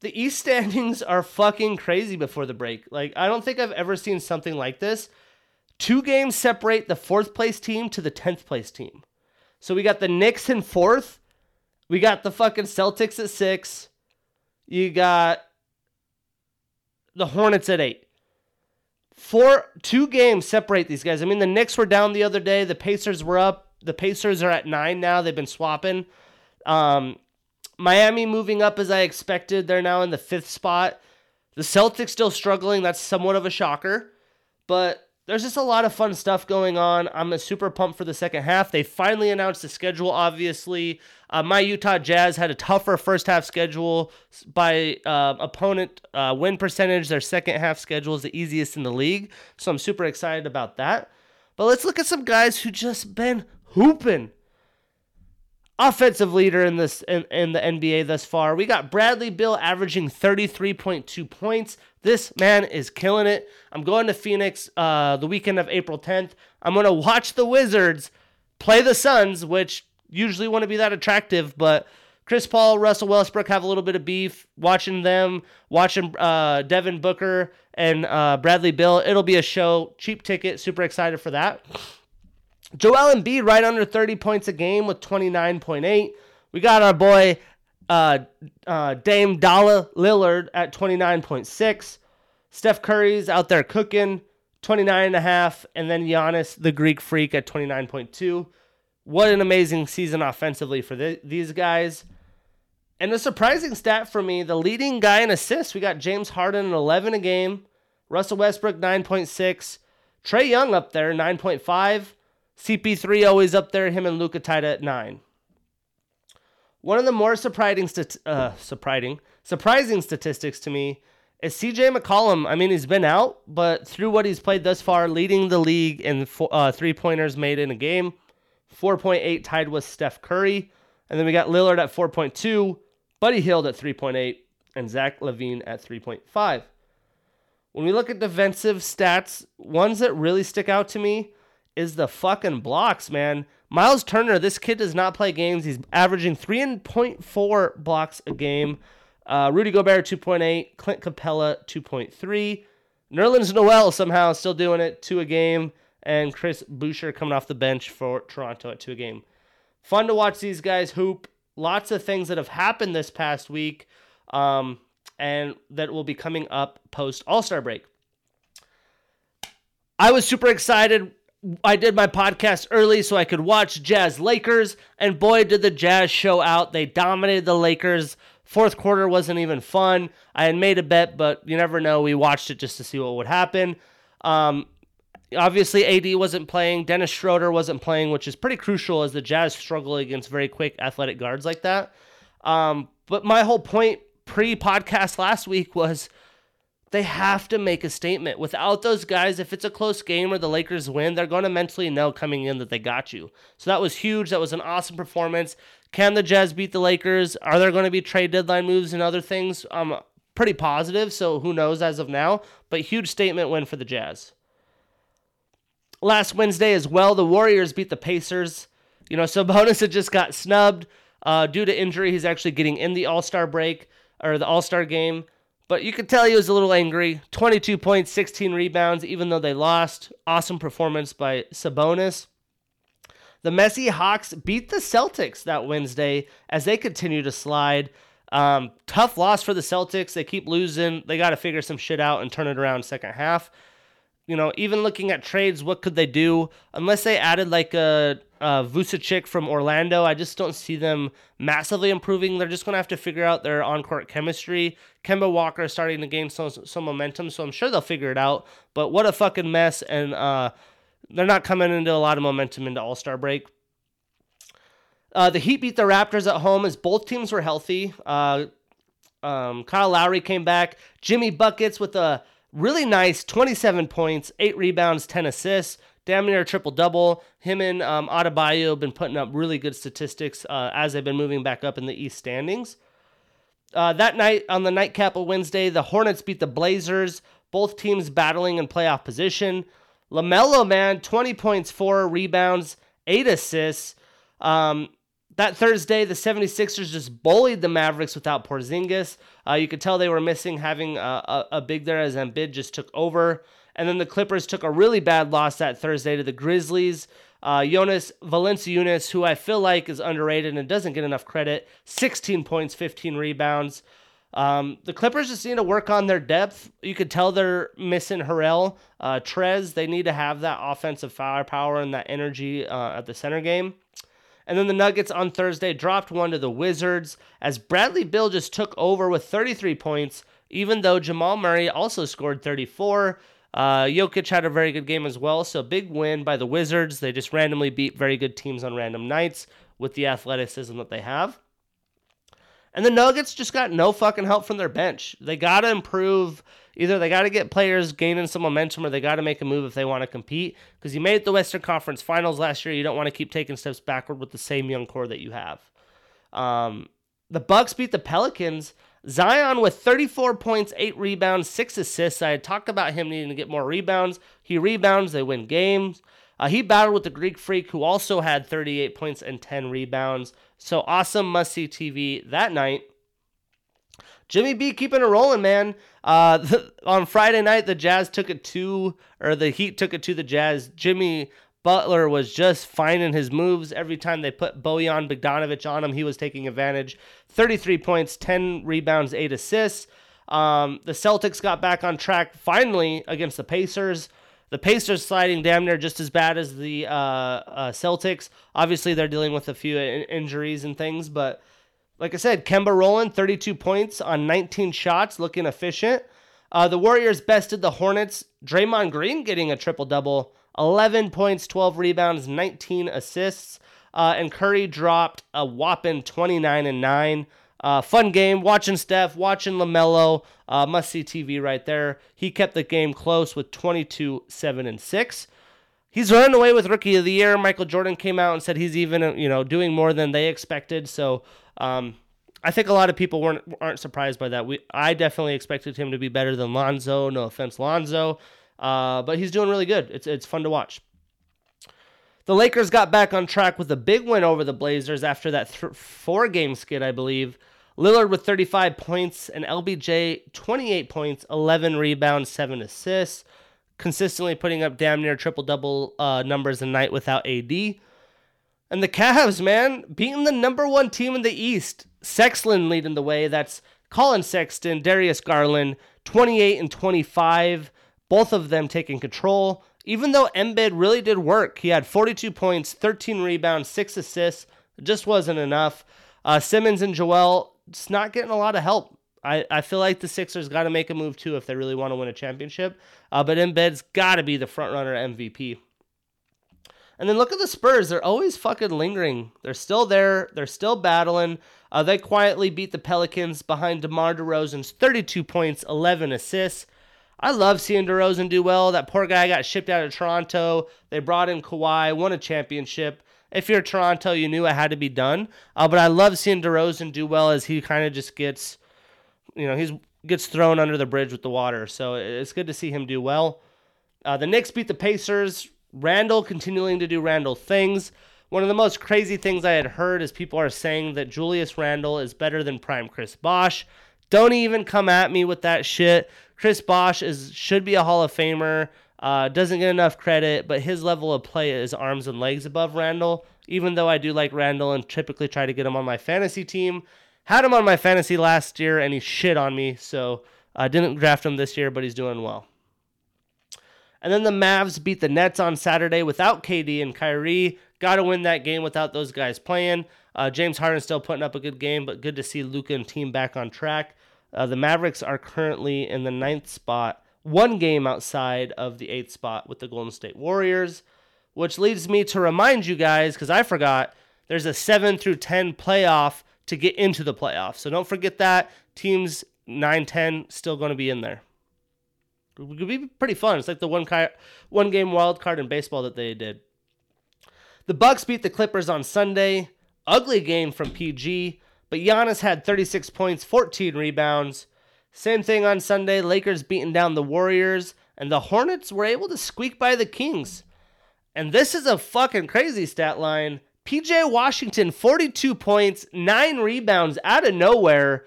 the East standings are fucking crazy before the break. Like, I don't think I've ever seen something like this. Two games separate the fourth place team to the 10th place team. So we got the Knicks in fourth. We got the fucking Celtics at six. You got the Hornets at eight. Four, two games separate these guys. I mean, the Knicks were down the other day. The Pacers were up. The Pacers are at nine now. They've been swapping. Um, Miami moving up as I expected. They're now in the fifth spot. The Celtics still struggling. That's somewhat of a shocker. But there's just a lot of fun stuff going on. I'm super pumped for the second half. They finally announced the schedule, obviously. Uh, my Utah Jazz had a tougher first half schedule by uh, opponent uh, win percentage. Their second half schedule is the easiest in the league. So I'm super excited about that. But let's look at some guys who just been hooping offensive leader in this in, in the NBA thus far. We got Bradley Beal averaging 33.2 points. This man is killing it. I'm going to Phoenix uh, the weekend of April 10th. I'm going to watch the Wizards play the Suns, which usually to be that attractive, but Chris Paul, Russell Westbrook have a little bit of beef. Watching them, watching uh, Devin Booker and uh, Bradley Beal, it'll be a show. Cheap ticket, super excited for that. Joel Embiid right under 30 points a game with 29.8. We got our boy uh, uh, Dame Dalla Lillard at 29.6. Steph Curry's out there cooking, 29.5. And then Giannis, the Greek freak, at 29.2. What an amazing season offensively for th- these guys. And a surprising stat for me the leading guy in assists, we got James Harden at 11 a game, Russell Westbrook 9.6, Trae Young up there 9.5. CP3 always up there, him and Luka tied at nine. One of the more surprising, uh, surprising, surprising statistics to me is CJ McCollum. I mean, he's been out, but through what he's played thus far, leading the league in uh, three pointers made in a game, 4.8 tied with Steph Curry. And then we got Lillard at 4.2, Buddy Hield at 3.8, and Zach LaVine at 3.5. When we look at defensive stats, ones that really stick out to me is the fucking blocks, man. Miles Turner, this kid does not play games. He's averaging 3.4 blocks a game. Uh, Rudy Gobert, 2.8. Clint Capela, 2.3. Nerlens Noel somehow still doing it, two a game. And Chris Boucher coming off the bench for Toronto at two a game. Fun to watch these guys hoop. Lots of things that have happened this past week um, and that will be coming up post All Star break. I was super excited I did my podcast early so I could watch Jazz Lakers, and boy, did the Jazz show out. They dominated the Lakers. Fourth quarter wasn't even fun. I had made a bet, but you never know. We watched it just to see what would happen. Um, obviously, AD wasn't playing. Dennis Schroeder wasn't playing, which is pretty crucial as the Jazz struggle against very quick athletic guards like that. Um, but my whole point pre podcast last week was they have to make a statement. Without those guys, if it's a close game or the Lakers win, they're going to mentally know coming in that they got you. So that was huge. That was an awesome performance. Can the Jazz beat the Lakers? Are there going to be trade deadline moves and other things? Um, pretty positive. So who knows as of now? But huge statement win for the Jazz. Last Wednesday as well, the Warriors beat the Pacers. You know, Sabonis had just got snubbed uh, due to injury. He's actually getting in the All Star break or the All Star game. But you could tell he was a little angry. 22 points, 16 rebounds, even though they lost. Awesome performance by Sabonis. The messy Hawks beat the Celtics that Wednesday as they continue to slide. Um, tough loss for the Celtics. They keep losing. They got to figure some shit out and turn it around second half. You know, even looking at trades, what could they do? Unless they added like a, a Vucevic from Orlando, I just don't see them massively improving. They're just going to have to figure out their on-court chemistry. Kemba Walker is starting to gain some some momentum, so I'm sure they'll figure it out. But what a fucking mess! And uh, they're not coming into a lot of momentum into All Star break. Uh, the Heat beat the Raptors at home as both teams were healthy. Uh, um, Kyle Lowry came back. Jimmy buckets with a really nice 27 points, eight rebounds, 10 assists, damn near triple double. Him and um, Adebayo have been putting up really good statistics uh, as they've been moving back up in the East standings. Uh, that night on the nightcap of Wednesday, the Hornets beat the Blazers. Both teams battling in playoff position. LaMelo, man, 20 points, four rebounds, eight assists. Um, that Thursday, the 76ers just bullied the Mavericks without Porzingis. Uh, you could tell they were missing having a, a, a, big there as Embiid just took over. And then the Clippers took a really bad loss that Thursday to the Grizzlies. Uh, Jonas Valanciunas, who I feel like is underrated and doesn't get enough credit, 16 points, 15 rebounds. Um, the Clippers just need to work on their depth. You could tell they're missing Harrell, uh, Trez. They need to have that offensive firepower and that energy uh, at the center game. And then the Nuggets on Thursday dropped one to the Wizards as Bradley Beal just took over with 33 points, even though Jamal Murray also scored 34. Uh, Jokic had a very good game as well, so big win by the Wizards. They just randomly beat very good teams on random nights with the athleticism that they have. And the Nuggets just got no fucking help from their bench. They got to improve. Either they got to get players gaining some momentum or they got to make a move if they want to compete. Because you made the Western Conference Finals last year. You don't want to keep taking steps backward with the same young core that you have. Um, the Bucks beat the Pelicans. Zion with 34 points, 8 rebounds, 6 assists. I had talked about him needing to get more rebounds. He rebounds, they win games. Uh, he battled with the Greek Freak, who also had 38 points and 10 rebounds. So awesome must see TV that night. Jimmy B keeping it rolling, man. Uh, the, on Friday night, the Jazz took it to, or the Heat took it to the Jazz. Jimmy Butler was just finding his moves every time they put Bojan Bogdanovic on him. He was taking advantage. 33 points, 10 rebounds, 8 assists. Um, the Celtics got back on track finally against the Pacers. The Pacers sliding damn near just as bad as the uh, uh, Celtics. Obviously, they're dealing with a few in- injuries and things, but like I said, Kemba Rowland, 32 points on 19 shots, looking efficient. Uh, the Warriors bested the Hornets. Draymond Green getting a triple double, 11 points, 12 rebounds, 19 assists. Uh, and Curry dropped a whopping 29 and 9. Uh, fun game. Watching Steph, watching LaMelo. Uh, must see TV right there. He kept the game close with 22, 7, and 6. He's running away with Rookie of the Year. Michael Jordan came out and said he's even, you know, doing more than they expected. So um, I think a lot of people weren't aren't surprised by that. We I definitely expected him to be better than Lonzo. No offense, Lonzo, uh, but he's doing really good. It's it's fun to watch. The Lakers got back on track with a big win over the Blazers after that th- four game skid, I believe. Lillard with 35 points and LBJ 28 points, 11 rebounds, 7 assists, consistently putting up damn near triple double uh, numbers a night without AD. And the Cavs, man, beating the number one team in the East. Sexton leading the way. That's Collin Sexton, Darius Garland, 28 and 25. Both of them taking control. Even though Embiid really did work, he had 42 points, 13 rebounds, 6 assists. It just wasn't enough. Uh, Simmons and Joel just not getting a lot of help. I, I feel like the Sixers got to make a move too if they really want to win a championship. Uh, but Embiid's got to be the front runner MVP. And then look at the Spurs. They're always fucking lingering. They're still there. They're still battling. Uh, they quietly beat the Pelicans behind DeMar DeRozan's 32 points, 11 assists. I love seeing DeRozan do well. That poor guy got shipped out of Toronto. They brought in Kawhi, won a championship. If you're Toronto, you knew it had to be done. Uh, but I love seeing DeRozan do well as he kind of just gets, you know, he's gets thrown under the bridge with the water. So it's good to see him do well. Uh, the Knicks beat the Pacers. Randle continuing to do Randle things. One of the most crazy things I had heard is people are saying that Julius Randle is better than prime Chris Bosh. Don't even come at me with that shit. Chris Bosh is should be a Hall of Famer. Uh, doesn't get enough credit, but his level of play is arms and legs above Randle. Even though I do like Randle and typically try to get him on my fantasy team, had him on my fantasy last year and he shit on me, so I didn't draft him this year, but he's doing well. And then the Mavs beat the Nets on Saturday without KD and Kyrie. Got to win that game without those guys playing. Uh, James Harden still putting up a good game, but good to see Luka and team back on track. Uh, the Mavericks are currently in the ninth spot, one game outside of the eighth spot with the Golden State Warriors, which leads me to remind you guys, because I forgot, there's a 7 through 10 playoff to get into the playoffs. So don't forget that. Teams 9 10 still going to be in there. It could be pretty fun. It's like the one, one game wild card in baseball that they did. The Bucks beat the Clippers on Sunday. Ugly game from PG, but Giannis had 36 points, 14 rebounds. Same thing on Sunday. Lakers beating down the Warriors, and the Hornets were able to squeak by the Kings. And this is a fucking crazy stat line. PJ Washington, 42 points, 9 rebounds out of nowhere.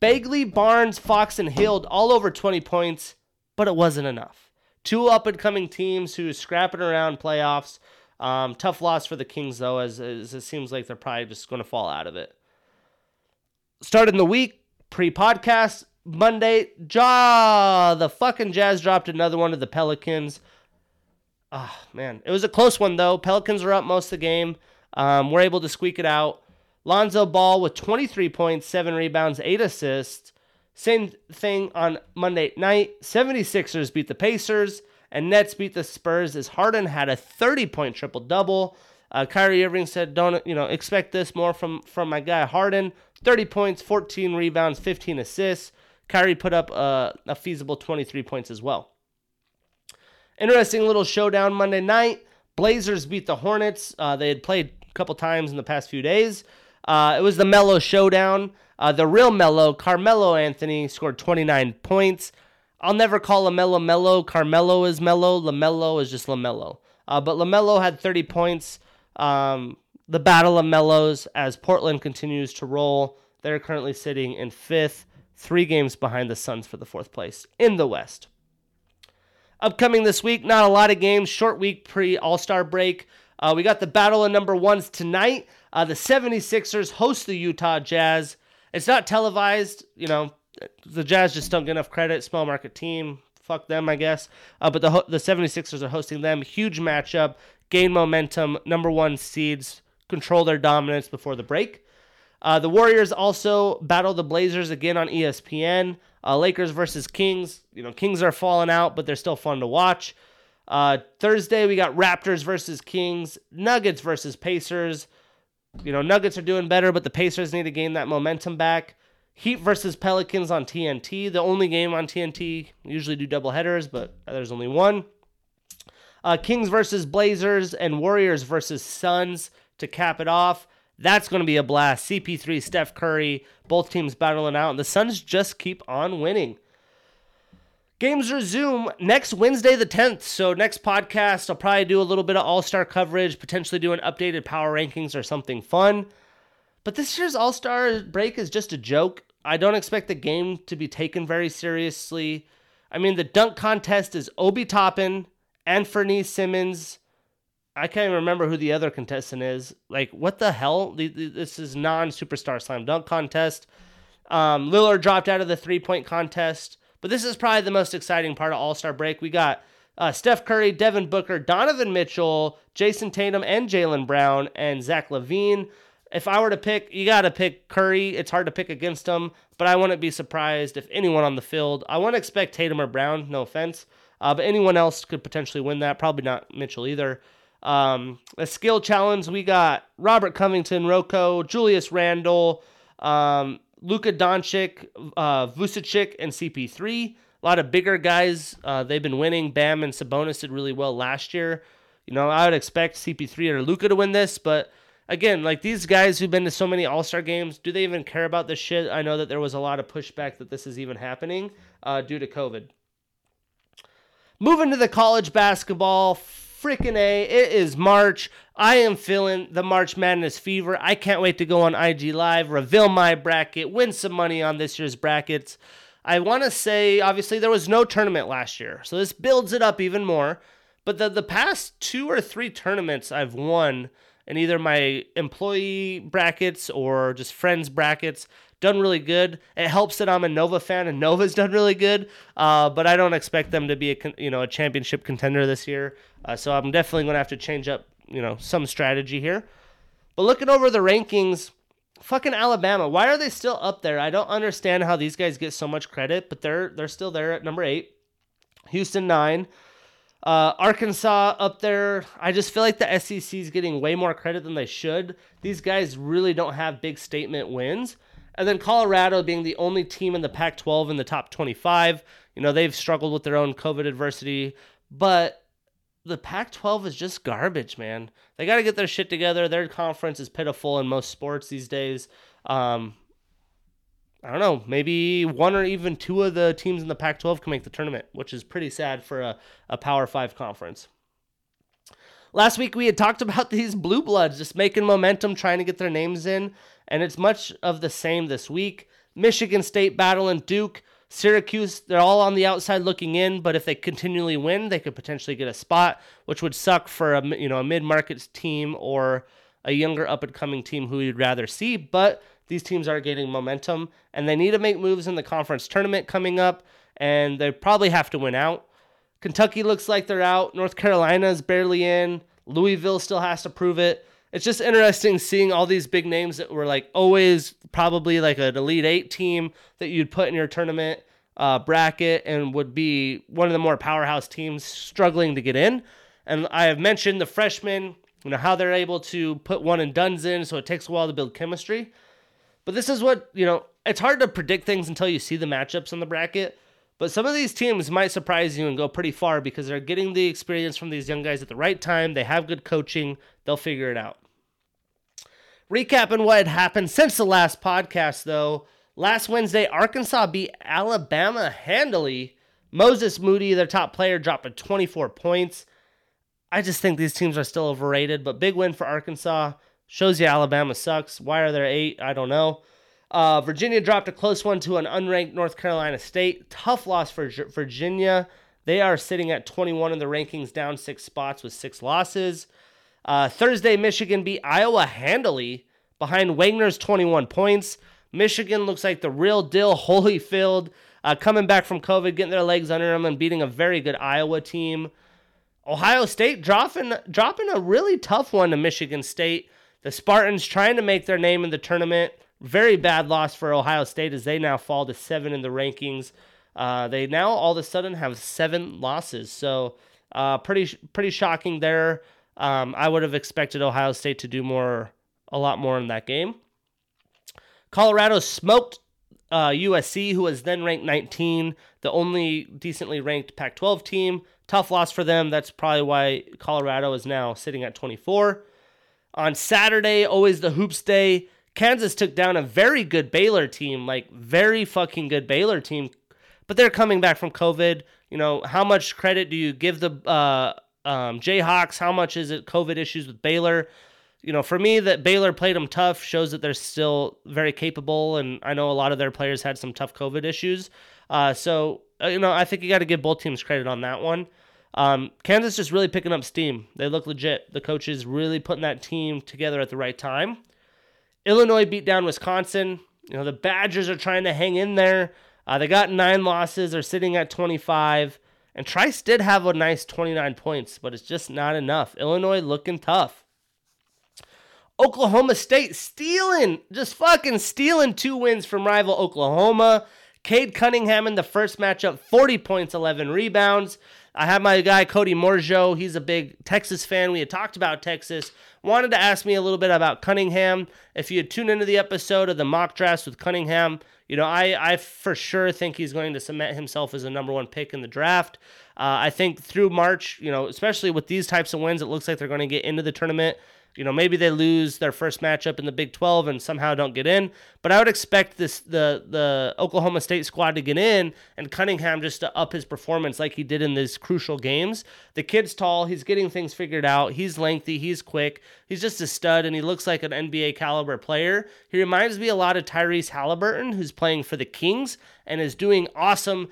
Bagley, Barnes, Fox, and Hield all over 20 points, but it wasn't enough. Two up and coming teams who scrapping around playoffs. Um, tough loss for the Kings, though, as, as it seems like they're probably just going to fall out of it. Starting the week, pre podcast, Monday, Jaw, the fucking Jazz dropped another one to the Pelicans. Ah, oh, man. It was a close one, though. Pelicans were up most of the game. Um, we're able to squeak it out. Lonzo Ball with 23 points, 7 rebounds, 8 assists. Same thing on Monday night. 76ers beat the Pacers and Nets beat the Spurs as Harden had a 30 point triple double. Uh, Kyrie Irving said, "Don't you know expect this more from from my guy Harden? 30 points, 14 rebounds, 15 assists. Kyrie put up a feasible 23 points as well. Interesting little showdown Monday night. Blazers beat the Hornets. Uh, they had played a couple times in the past few days. Uh, it was the Melo showdown. Uh, the real Melo, Carmelo Anthony, scored 29 points. I'll never call LaMelo Mello. Carmelo is Mello. LaMelo is just LaMelo. Uh, but LaMelo had 30 points. Um, the battle of Mellos as Portland continues to roll. They're currently sitting in fifth, three games behind the Suns for the fourth place in the West. Upcoming this week, not a lot of games. Short week pre All Star break. Uh, we got the battle of number ones tonight. Uh, the 76ers host the Utah Jazz. It's not televised, you know, the Jazz just don't get enough credit. Small market team. Fuck them, I guess. Uh, but the the 76ers are hosting them. Huge matchup. Gain momentum. Number one seeds control their dominance before the break. Uh, the Warriors also battle the Blazers again on ESPN. Uh, Lakers versus Kings. You know, Kings are falling out, but they're still fun to watch. Uh, Thursday we got Raptors versus Kings, Nuggets versus Pacers. You know, Nuggets are doing better, but the Pacers need to gain that momentum back. Heat versus Pelicans on TNT, the only game on TNT. Usually do double headers, but there's only one. Uh, Kings versus Blazers and Warriors versus Suns to cap it off. That's going to be a blast. CP3, Steph Curry, both teams battling out, and the Suns just keep on winning. Games resume next Wednesday, the 10th. So, next podcast, I'll probably do a little bit of all star coverage, potentially do an updated power rankings or something fun. But this year's all star break is just a joke. I don't expect the game to be taken very seriously. I mean, the dunk contest is Obi Toppin, and Anfernee Simons. I can't even remember who the other contestant is. Like, what the hell? This is non superstar slam dunk contest. Um, Lillard dropped out of the three point contest, but this is probably the most exciting part of All Star break. We got uh, Steph Curry, Devin Booker, Donovan Mitchell, Jayson Tatum, and Jaylen Brown, and Zach LaVine. if I were to pick, you got to pick Curry. It's hard to pick against him, but I wouldn't be surprised if anyone on the field. I wouldn't expect Tatum or Brown, no offense, uh, but anyone else could potentially win that. Probably not Mitchell either. Um, a skill challenge, we got Robert Covington, Rocco, Julius Randle, um, Luka Doncic, uh, Vucevic, and CP3. A lot of bigger guys. Uh, they've been winning. Bam and Sabonis did really well last year. You know, I would expect CP3 or Luka to win this, but again, like these guys who've been to so many All Star games, do they even care about this shit? I know that there was a lot of pushback that this is even happening uh, due to COVID. Moving to the college basketball, freaking A, it is March. I am feeling the March Madness fever. I can't wait to go on IG Live, reveal my bracket, win some money on this year's brackets. I want to say, obviously, there was no tournament last year, so this builds it up even more. But the, the past two or three tournaments I've won in either my employee brackets or just friends brackets. Done really good. It helps that I'm a Nova fan and Nova's done really good, uh, but I don't expect them to be a you know a championship contender this year. Uh, so I'm definitely going to have to change up you know some strategy here. But looking over the rankings, fucking Alabama. Why are they still up there? I don't understand how these guys get so much credit, but they're they're still there at number eight. Houston nine. Uh, Arkansas up there. I just feel like the SEC is getting way more credit than they should. These guys really don't have big statement wins. And then Colorado being the only team in the Pac 12 in the top 25. You know, they've struggled with their own COVID adversity, but the Pac 12 is just garbage, man. They got to get their shit together. Their conference is pitiful in most sports these days. Um, I don't know, maybe one or even two of the teams in the Pac 12 can make the tournament, which is pretty sad for a, a Power Five conference. Last week we had talked about these blue bloods just making momentum, trying to get their names in, and it's much of the same this week. Michigan State battling Duke, Syracuse, they're all on the outside looking in, but if they continually win, they could potentially get a spot, which would suck for a you know a mid-market team or a younger up and coming team who you'd rather see, but these teams are getting momentum and they need to make moves in the conference tournament coming up, and they probably have to win out. Kentucky looks like they're out. North Carolina is barely in. Louisville still has to prove it. It's just interesting seeing all these big names that were like always probably like an Elite Eight team that you'd put in your tournament uh, bracket and would be one of the more powerhouse teams struggling to get in. And I have mentioned the freshmen, you know, how they're able to put one and dones in, so it takes a while to build chemistry. But this is what, you know, it's hard to predict things until you see the matchups in the bracket. But some of these teams might surprise you and go pretty far because they're getting the experience from these young guys at the right time. They have good coaching, they'll figure it out. Recapping what had happened since the last podcast, though. Last Wednesday, Arkansas beat Alabama handily. Moses Moody, their top player, dropped to 24 points. I just think these teams are still overrated, but big win for Arkansas. Shows you Alabama sucks. Why are there eight? I don't know. Uh, Virginia dropped a close one to an unranked North Carolina State. Tough loss for Virginia. They are sitting at 21 in the rankings, down six spots with six losses. Uh, Thursday, Michigan beat Iowa handily behind Wagner's 21 points. Michigan looks like the real deal. Holyfield uh, coming back from COVID, getting their legs under them, and beating a very good Iowa team. Ohio State dropping dropping a really tough one to Michigan State. The Spartans trying to make their name in the tournament. Very bad loss for Ohio State as they now fall to seven in the rankings. Uh, they now all of a sudden have seven losses. So uh, pretty pretty shocking there. Um, I would have expected Ohio State to do more, a lot more in that game. Colorado smoked uh, USC, who was then ranked 19, the only decently ranked Pac 12 team. Tough loss for them. That's probably why Colorado is now sitting at 24. On Saturday, always the hoops day, Kansas took down a very good Baylor team, like very fucking good Baylor team, but they're coming back from COVID. You know, how much credit do you give the uh, um, Jayhawks? How much is it COVID issues with Baylor? You know, for me, that Baylor played them tough shows that they're still very capable, and I know a lot of their players had some tough COVID issues. Uh, so, uh, you know, I think you got to give both teams credit on that one. Um, Kansas just really picking up steam. They look legit. The coaches really putting that team together at the right time. Illinois beat down Wisconsin. You know, the Badgers are trying to hang in there. Uh, they got nine losses. They're sitting at 25. And Trice did have a nice 29 points, but it's just not enough. Illinois looking tough. Oklahoma State stealing, just fucking stealing two wins from rival Oklahoma. Cade Cunningham in the first matchup, 40 points, 11 rebounds. I have my guy Cody Morjo. He's a big Texas fan. We had talked about Texas. Wanted to ask me a little bit about Cunningham. If you had tuned into the episode of the mock drafts with Cunningham, you know I I for sure think he's going to cement himself as a number one pick in the draft. Uh, I think through March, you know, especially with these types of wins, it looks like they're going to get into the tournament. You know, maybe they lose their first matchup in the Big 12 and somehow don't get in, but I would expect this the the Oklahoma State squad to get in and Cunningham just to up his performance like he did in these crucial games. The kid's tall, he's getting things figured out. He's lengthy, he's quick. He's just a stud and he looks like an NBA caliber player. He reminds me a lot of Tyrese Haliburton who's playing for the Kings and is doing awesome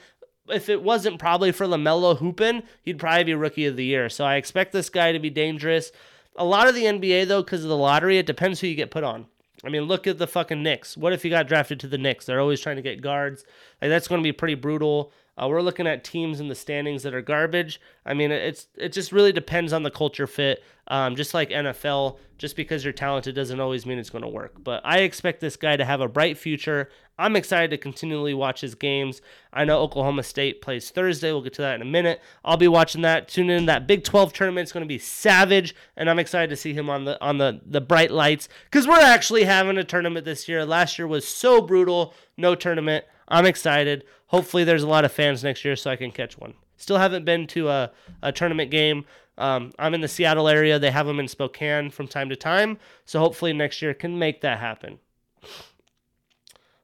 if it wasn't probably for LaMelo Hoopin, he'd probably be rookie of the year. So I expect this guy to be dangerous. A lot of the NBA though, because of the lottery, it depends who you get put on. I mean, look at the fucking Knicks. What if you got drafted to the Knicks? They're always trying to get guards. Like that's going to be pretty brutal. Uh, we're looking at teams in the standings that are garbage. I mean, it's it just really depends on the culture fit. Um, just like NFL, just because you're talented doesn't always mean it's going to work. But I expect this guy to have a bright future. I'm excited to continually watch his games. I know Oklahoma State plays Thursday. We'll get to that in a minute. I'll be watching that. Tune in. That Big 12 tournament is going to be savage, and I'm excited to see him on the on the the bright lights because we're actually having a tournament this year. Last year was so brutal, no tournament. I'm excited. Hopefully, there's a lot of fans next year so I can catch one. Still haven't been to a, a tournament game. Um, I'm in the Seattle area. They have them in Spokane from time to time. So hopefully next year can make that happen.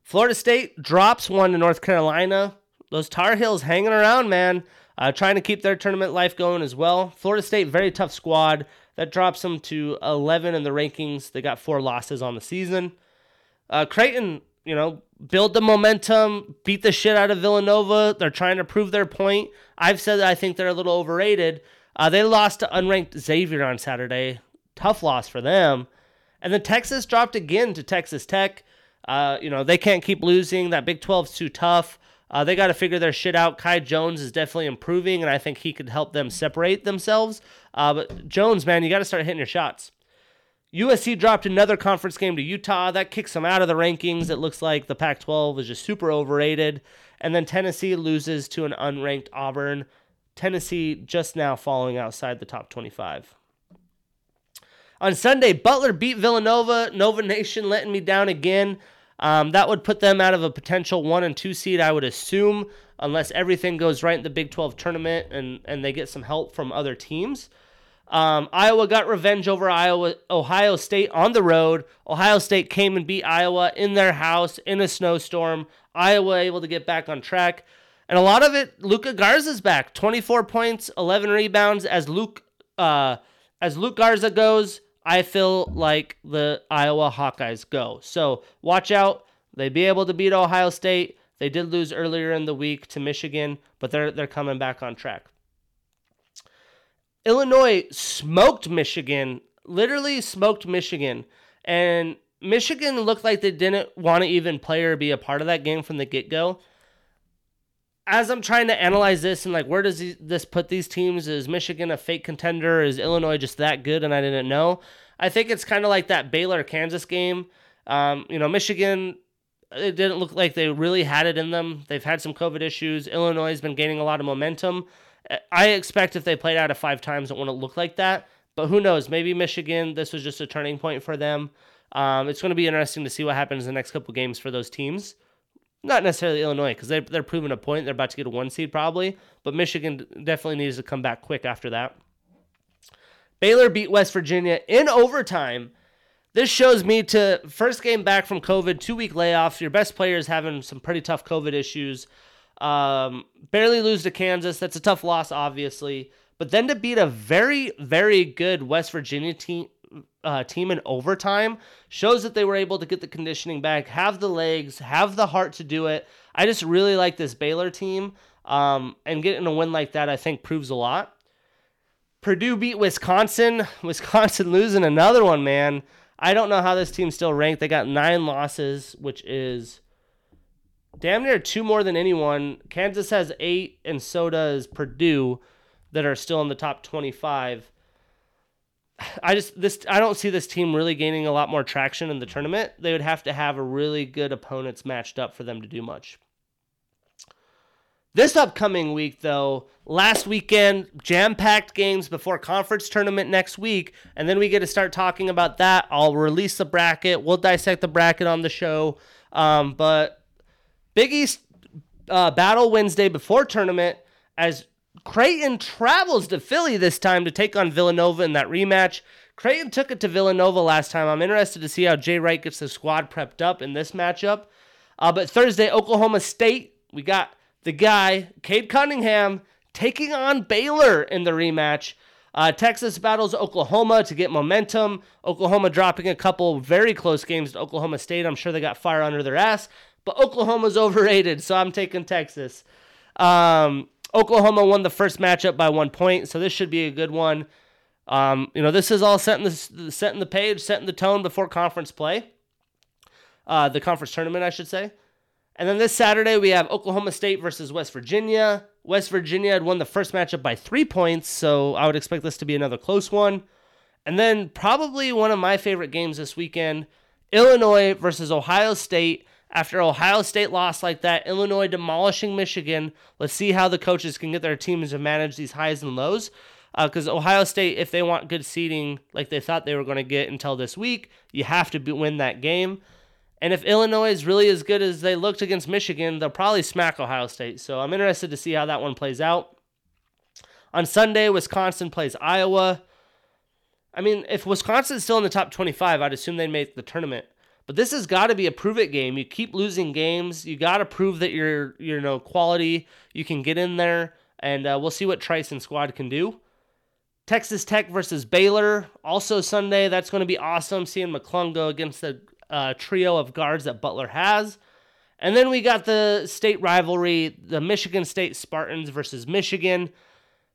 Florida State drops one to North Carolina. Those Tar Heels hanging around, man, uh, trying to keep their tournament life going as well. Florida State, very tough squad. That drops them to 11 in the rankings. They got four losses on the season. Uh, Creighton, you know, build the momentum, beat the shit out of Villanova. They're trying to prove their point. I've said that I think they're a little overrated. Uh, they lost to unranked Xavier on Saturday. Tough loss for them. And then Texas dropped again to Texas Tech. Uh, you know, they can't keep losing. That Big 12's too tough. Uh, they got to figure their shit out. Kai Jones is definitely improving, and I think he could help them separate themselves. Uh, but Jones, man, you got to start hitting your shots. USC dropped another conference game to Utah. That kicks them out of the rankings. It looks like the Pac 12 is just super overrated. And then Tennessee loses to an unranked Auburn. Tennessee just now falling outside the top 25. On Sunday, Butler beat Villanova. Nova Nation letting me down again. Um, that would put them out of a potential one and two seed, I would assume, unless everything goes right in the Big 12 tournament and, and they get some help from other teams. Um, Iowa got revenge over Iowa, Ohio State on the road. Ohio State came and beat Iowa in their house in a snowstorm. Iowa able to get back on track. And a lot of it, Luka Garza's back. 24 points, 11 rebounds. As Luke, uh, as Luke Garza goes, I feel like the Iowa Hawkeyes go. So watch out. They be able to beat Ohio State. They did lose earlier in the week to Michigan, but they're they're coming back on track. Illinois smoked Michigan, literally smoked Michigan, and Michigan looked like they didn't want to even play or be a part of that game from the get go as I'm trying to analyze this and like where does this put these teams? Is Michigan a fake contender? Is Illinois just that good and I didn't know? I think it's kind of like that Baylor Kansas game. Um, you know, Michigan it didn't look like they really had it in them. They've had some COVID issues. Illinois has been gaining a lot of momentum. I expect if they played out of five times, it wouldn't look like that. But who knows? Maybe Michigan, this was just a turning point for them. Um, it's going to be interesting to see what happens in the next couple games for those teams. Not necessarily Illinois because they're, they're proving a point. They're about to get a one seed probably, but Michigan definitely needs to come back quick after that. Baylor beat West Virginia in overtime. This shows me to first game back from COVID, two week layoff. Your best players having some pretty tough COVID issues. Um, barely lose to Kansas. That's a tough loss, obviously. But then to beat a very, very good West Virginia team, uh, team in overtime shows that they were able to get the conditioning back, have the legs, have the heart to do it. I just really like this Baylor team, um, and getting a win like that, I think, proves a lot. Purdue beat Wisconsin. Wisconsin losing another one, man. I don't know how this team's still ranked. They got nine losses, which is damn near two more than anyone. Kansas has eight, and so does Purdue, that are still in the top 25. I just this I don't see this team really gaining a lot more traction in the tournament. They would have to have a really good opponents matched up for them to do much. This upcoming week, though, last weekend, jam packed games before conference tournament next week, and then we get to start talking about that. I'll release the bracket. We'll dissect the bracket on the show. Um, but Big East uh, Battle Wednesday before tournament, as Creighton travels to Philly this time to take on Villanova in that rematch. Creighton took it to Villanova last time. I'm interested to see how Jay Wright gets the squad prepped up in this matchup. Uh, but Thursday, Oklahoma State, we got the guy, Cade Cunningham, taking on Baylor in the rematch. Uh, Texas battles Oklahoma to get momentum. Oklahoma dropping a couple very close games to Oklahoma State. I'm sure they got fire under their ass, but Oklahoma's overrated, so I'm taking Texas. Um, Oklahoma won the first matchup by one point, so this should be a good one. Um, you know, this is all setting the setting the page, setting the tone before conference play, uh, the conference tournament, I should say. And then this Saturday we have Oklahoma State versus West Virginia. West Virginia had won the first matchup by three points, so I would expect this to be another close one. And then probably one of my favorite games this weekend, Illinois versus Ohio State. After Ohio State lost like that, Illinois demolishing Michigan. Let's see how the coaches can get their teams to manage these highs and lows. Because uh, Ohio State, if they want good seeding like they thought they were going to get until this week, you have to be, win that game. And if Illinois is really as good as they looked against Michigan, they'll probably smack Ohio State. So I'm interested to see how that one plays out. On Sunday, Wisconsin plays Iowa. I mean, if Wisconsin's still in the top 25, I'd assume they'd make the tournament. But this has got to be a prove it game. You keep losing games. You got to prove that you're, you know, quality. You can get in there, and uh, we'll see what Trice and squad can do. Texas Tech versus Baylor, also Sunday. That's going to be awesome. Seeing McClung go against the uh, trio of guards that Butler has. And then we got the state rivalry, the Michigan State Spartans versus Michigan.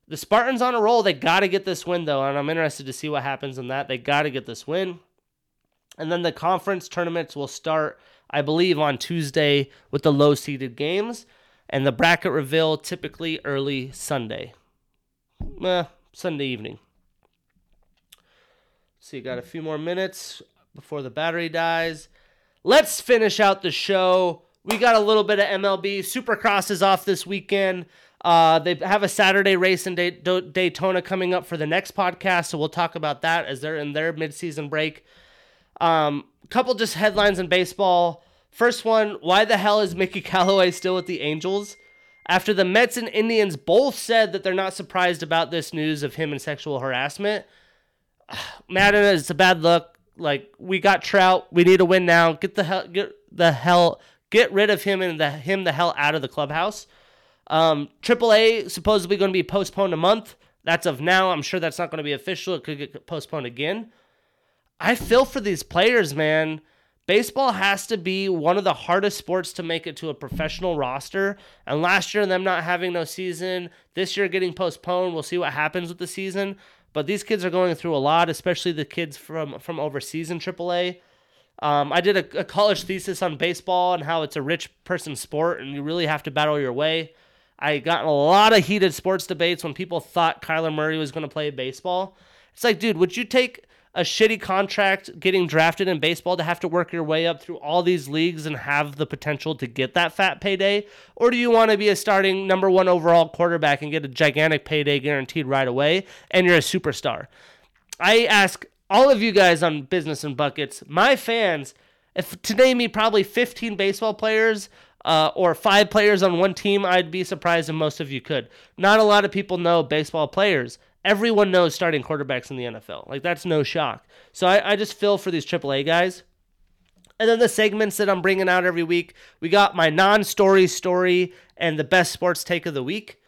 The Spartans on a roll. They got to get this win, though, and I'm interested to see what happens in that. They got to get this win. And then the conference tournaments will start, I believe, on Tuesday with the low seeded games. And the bracket reveal typically early Sunday. Eh, Sunday evening. So you got a few more minutes before the battery dies. Let's finish out the show. We got a little bit of MLB. Supercross is off this weekend. Uh, they have a Saturday race in Daytona coming up for the next podcast, so we'll talk about that as they're in their midseason break. Um, couple just headlines in baseball. First one: Why the hell is Mickey Callaway still with the Angels? After the Mets and Indians both said that they're not surprised about this news of him and sexual harassment, Maddon, it's a bad look. Like we got Trout, we need to win now. Get the hell, get the hell, get rid of him and the him the hell out of the clubhouse. Um, AAA supposedly going to be postponed a month. That's of now. I'm sure that's not going to be official. It could get postponed again. I feel for these players, man. Baseball has to be one of the hardest sports to make it to a professional roster. And last year, them not having no season, this year getting postponed. We'll see what happens with the season. But these kids are going through a lot, especially the kids from from overseas in AAA. Um, I did a, a college thesis on baseball and how it's a rich person sport, and you really have to battle your way. I got a lot of heated sports debates when people thought Kyler Murray was going to play baseball. It's like, dude, would you take a shitty contract getting drafted in baseball to have to work your way up through all these leagues and have the potential to get that fat payday? Or do you want to be a starting number one overall quarterback and get a gigantic payday guaranteed right away and you're a superstar? I ask all of you guys on Business and Buckets, my fans, if to name me probably 15 baseball players uh, or five players on one team, I'd be surprised if most of you could. Not a lot of people know baseball players everyone knows starting quarterbacks in the NFL. Like that's no shock. So I, I just feel for these AAA guys. And then the segments that I'm bringing out every week, we got my non-story story and the best sports take of the week.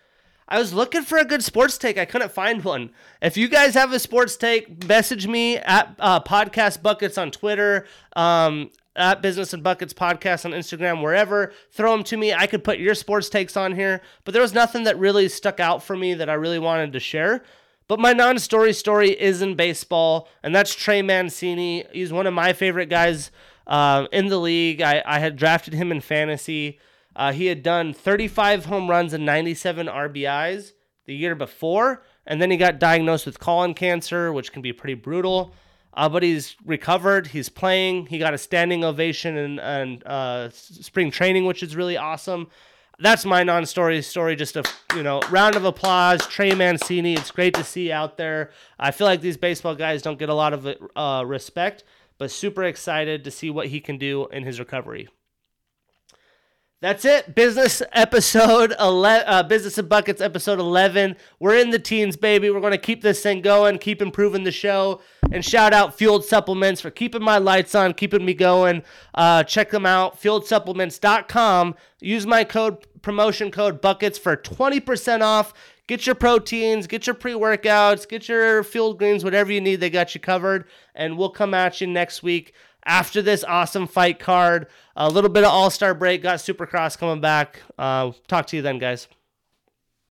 I was looking for a good sports take. I couldn't find one. If you guys have a sports take, message me at uh, Podcast Buckets on Twitter, um, at Business and Buckets Podcast on Instagram, wherever. Throw them to me. I could put your sports takes on here, but there was nothing that really stuck out for me that I really wanted to share. But my non story story is in baseball, and that's Trey Mancini. He's one of my favorite guys uh, in the league. I, I had drafted him in fantasy. Uh, he had done 35 home runs and 97 RBIs the year before, and then he got diagnosed with colon cancer, which can be pretty brutal. Uh, but he's recovered. He's playing. He got a standing ovation in, in uh, spring training, which is really awesome that's my non-story story. Just a you know round of applause, Trey Mancini. It's great to see out there. I feel like these baseball guys don't get a lot of uh, respect, but super excited to see what he can do in his recovery. That's it. Business episode 11, uh, Business and Buckets episode 11. We're in the teens, baby. We're going to keep this thing going, keep improving the show. And shout out Fueled Supplements for keeping my lights on, keeping me going. Uh, check them out, fueledsupplements.com. Use my code, promotion code Buckets for 20% off. Get your proteins, get your pre workouts, get your fueled greens, whatever you need. They got you covered. And we'll come at you next week after this awesome fight card. A little bit of All Star break, got Supercross coming back. Uh, talk to you then, guys.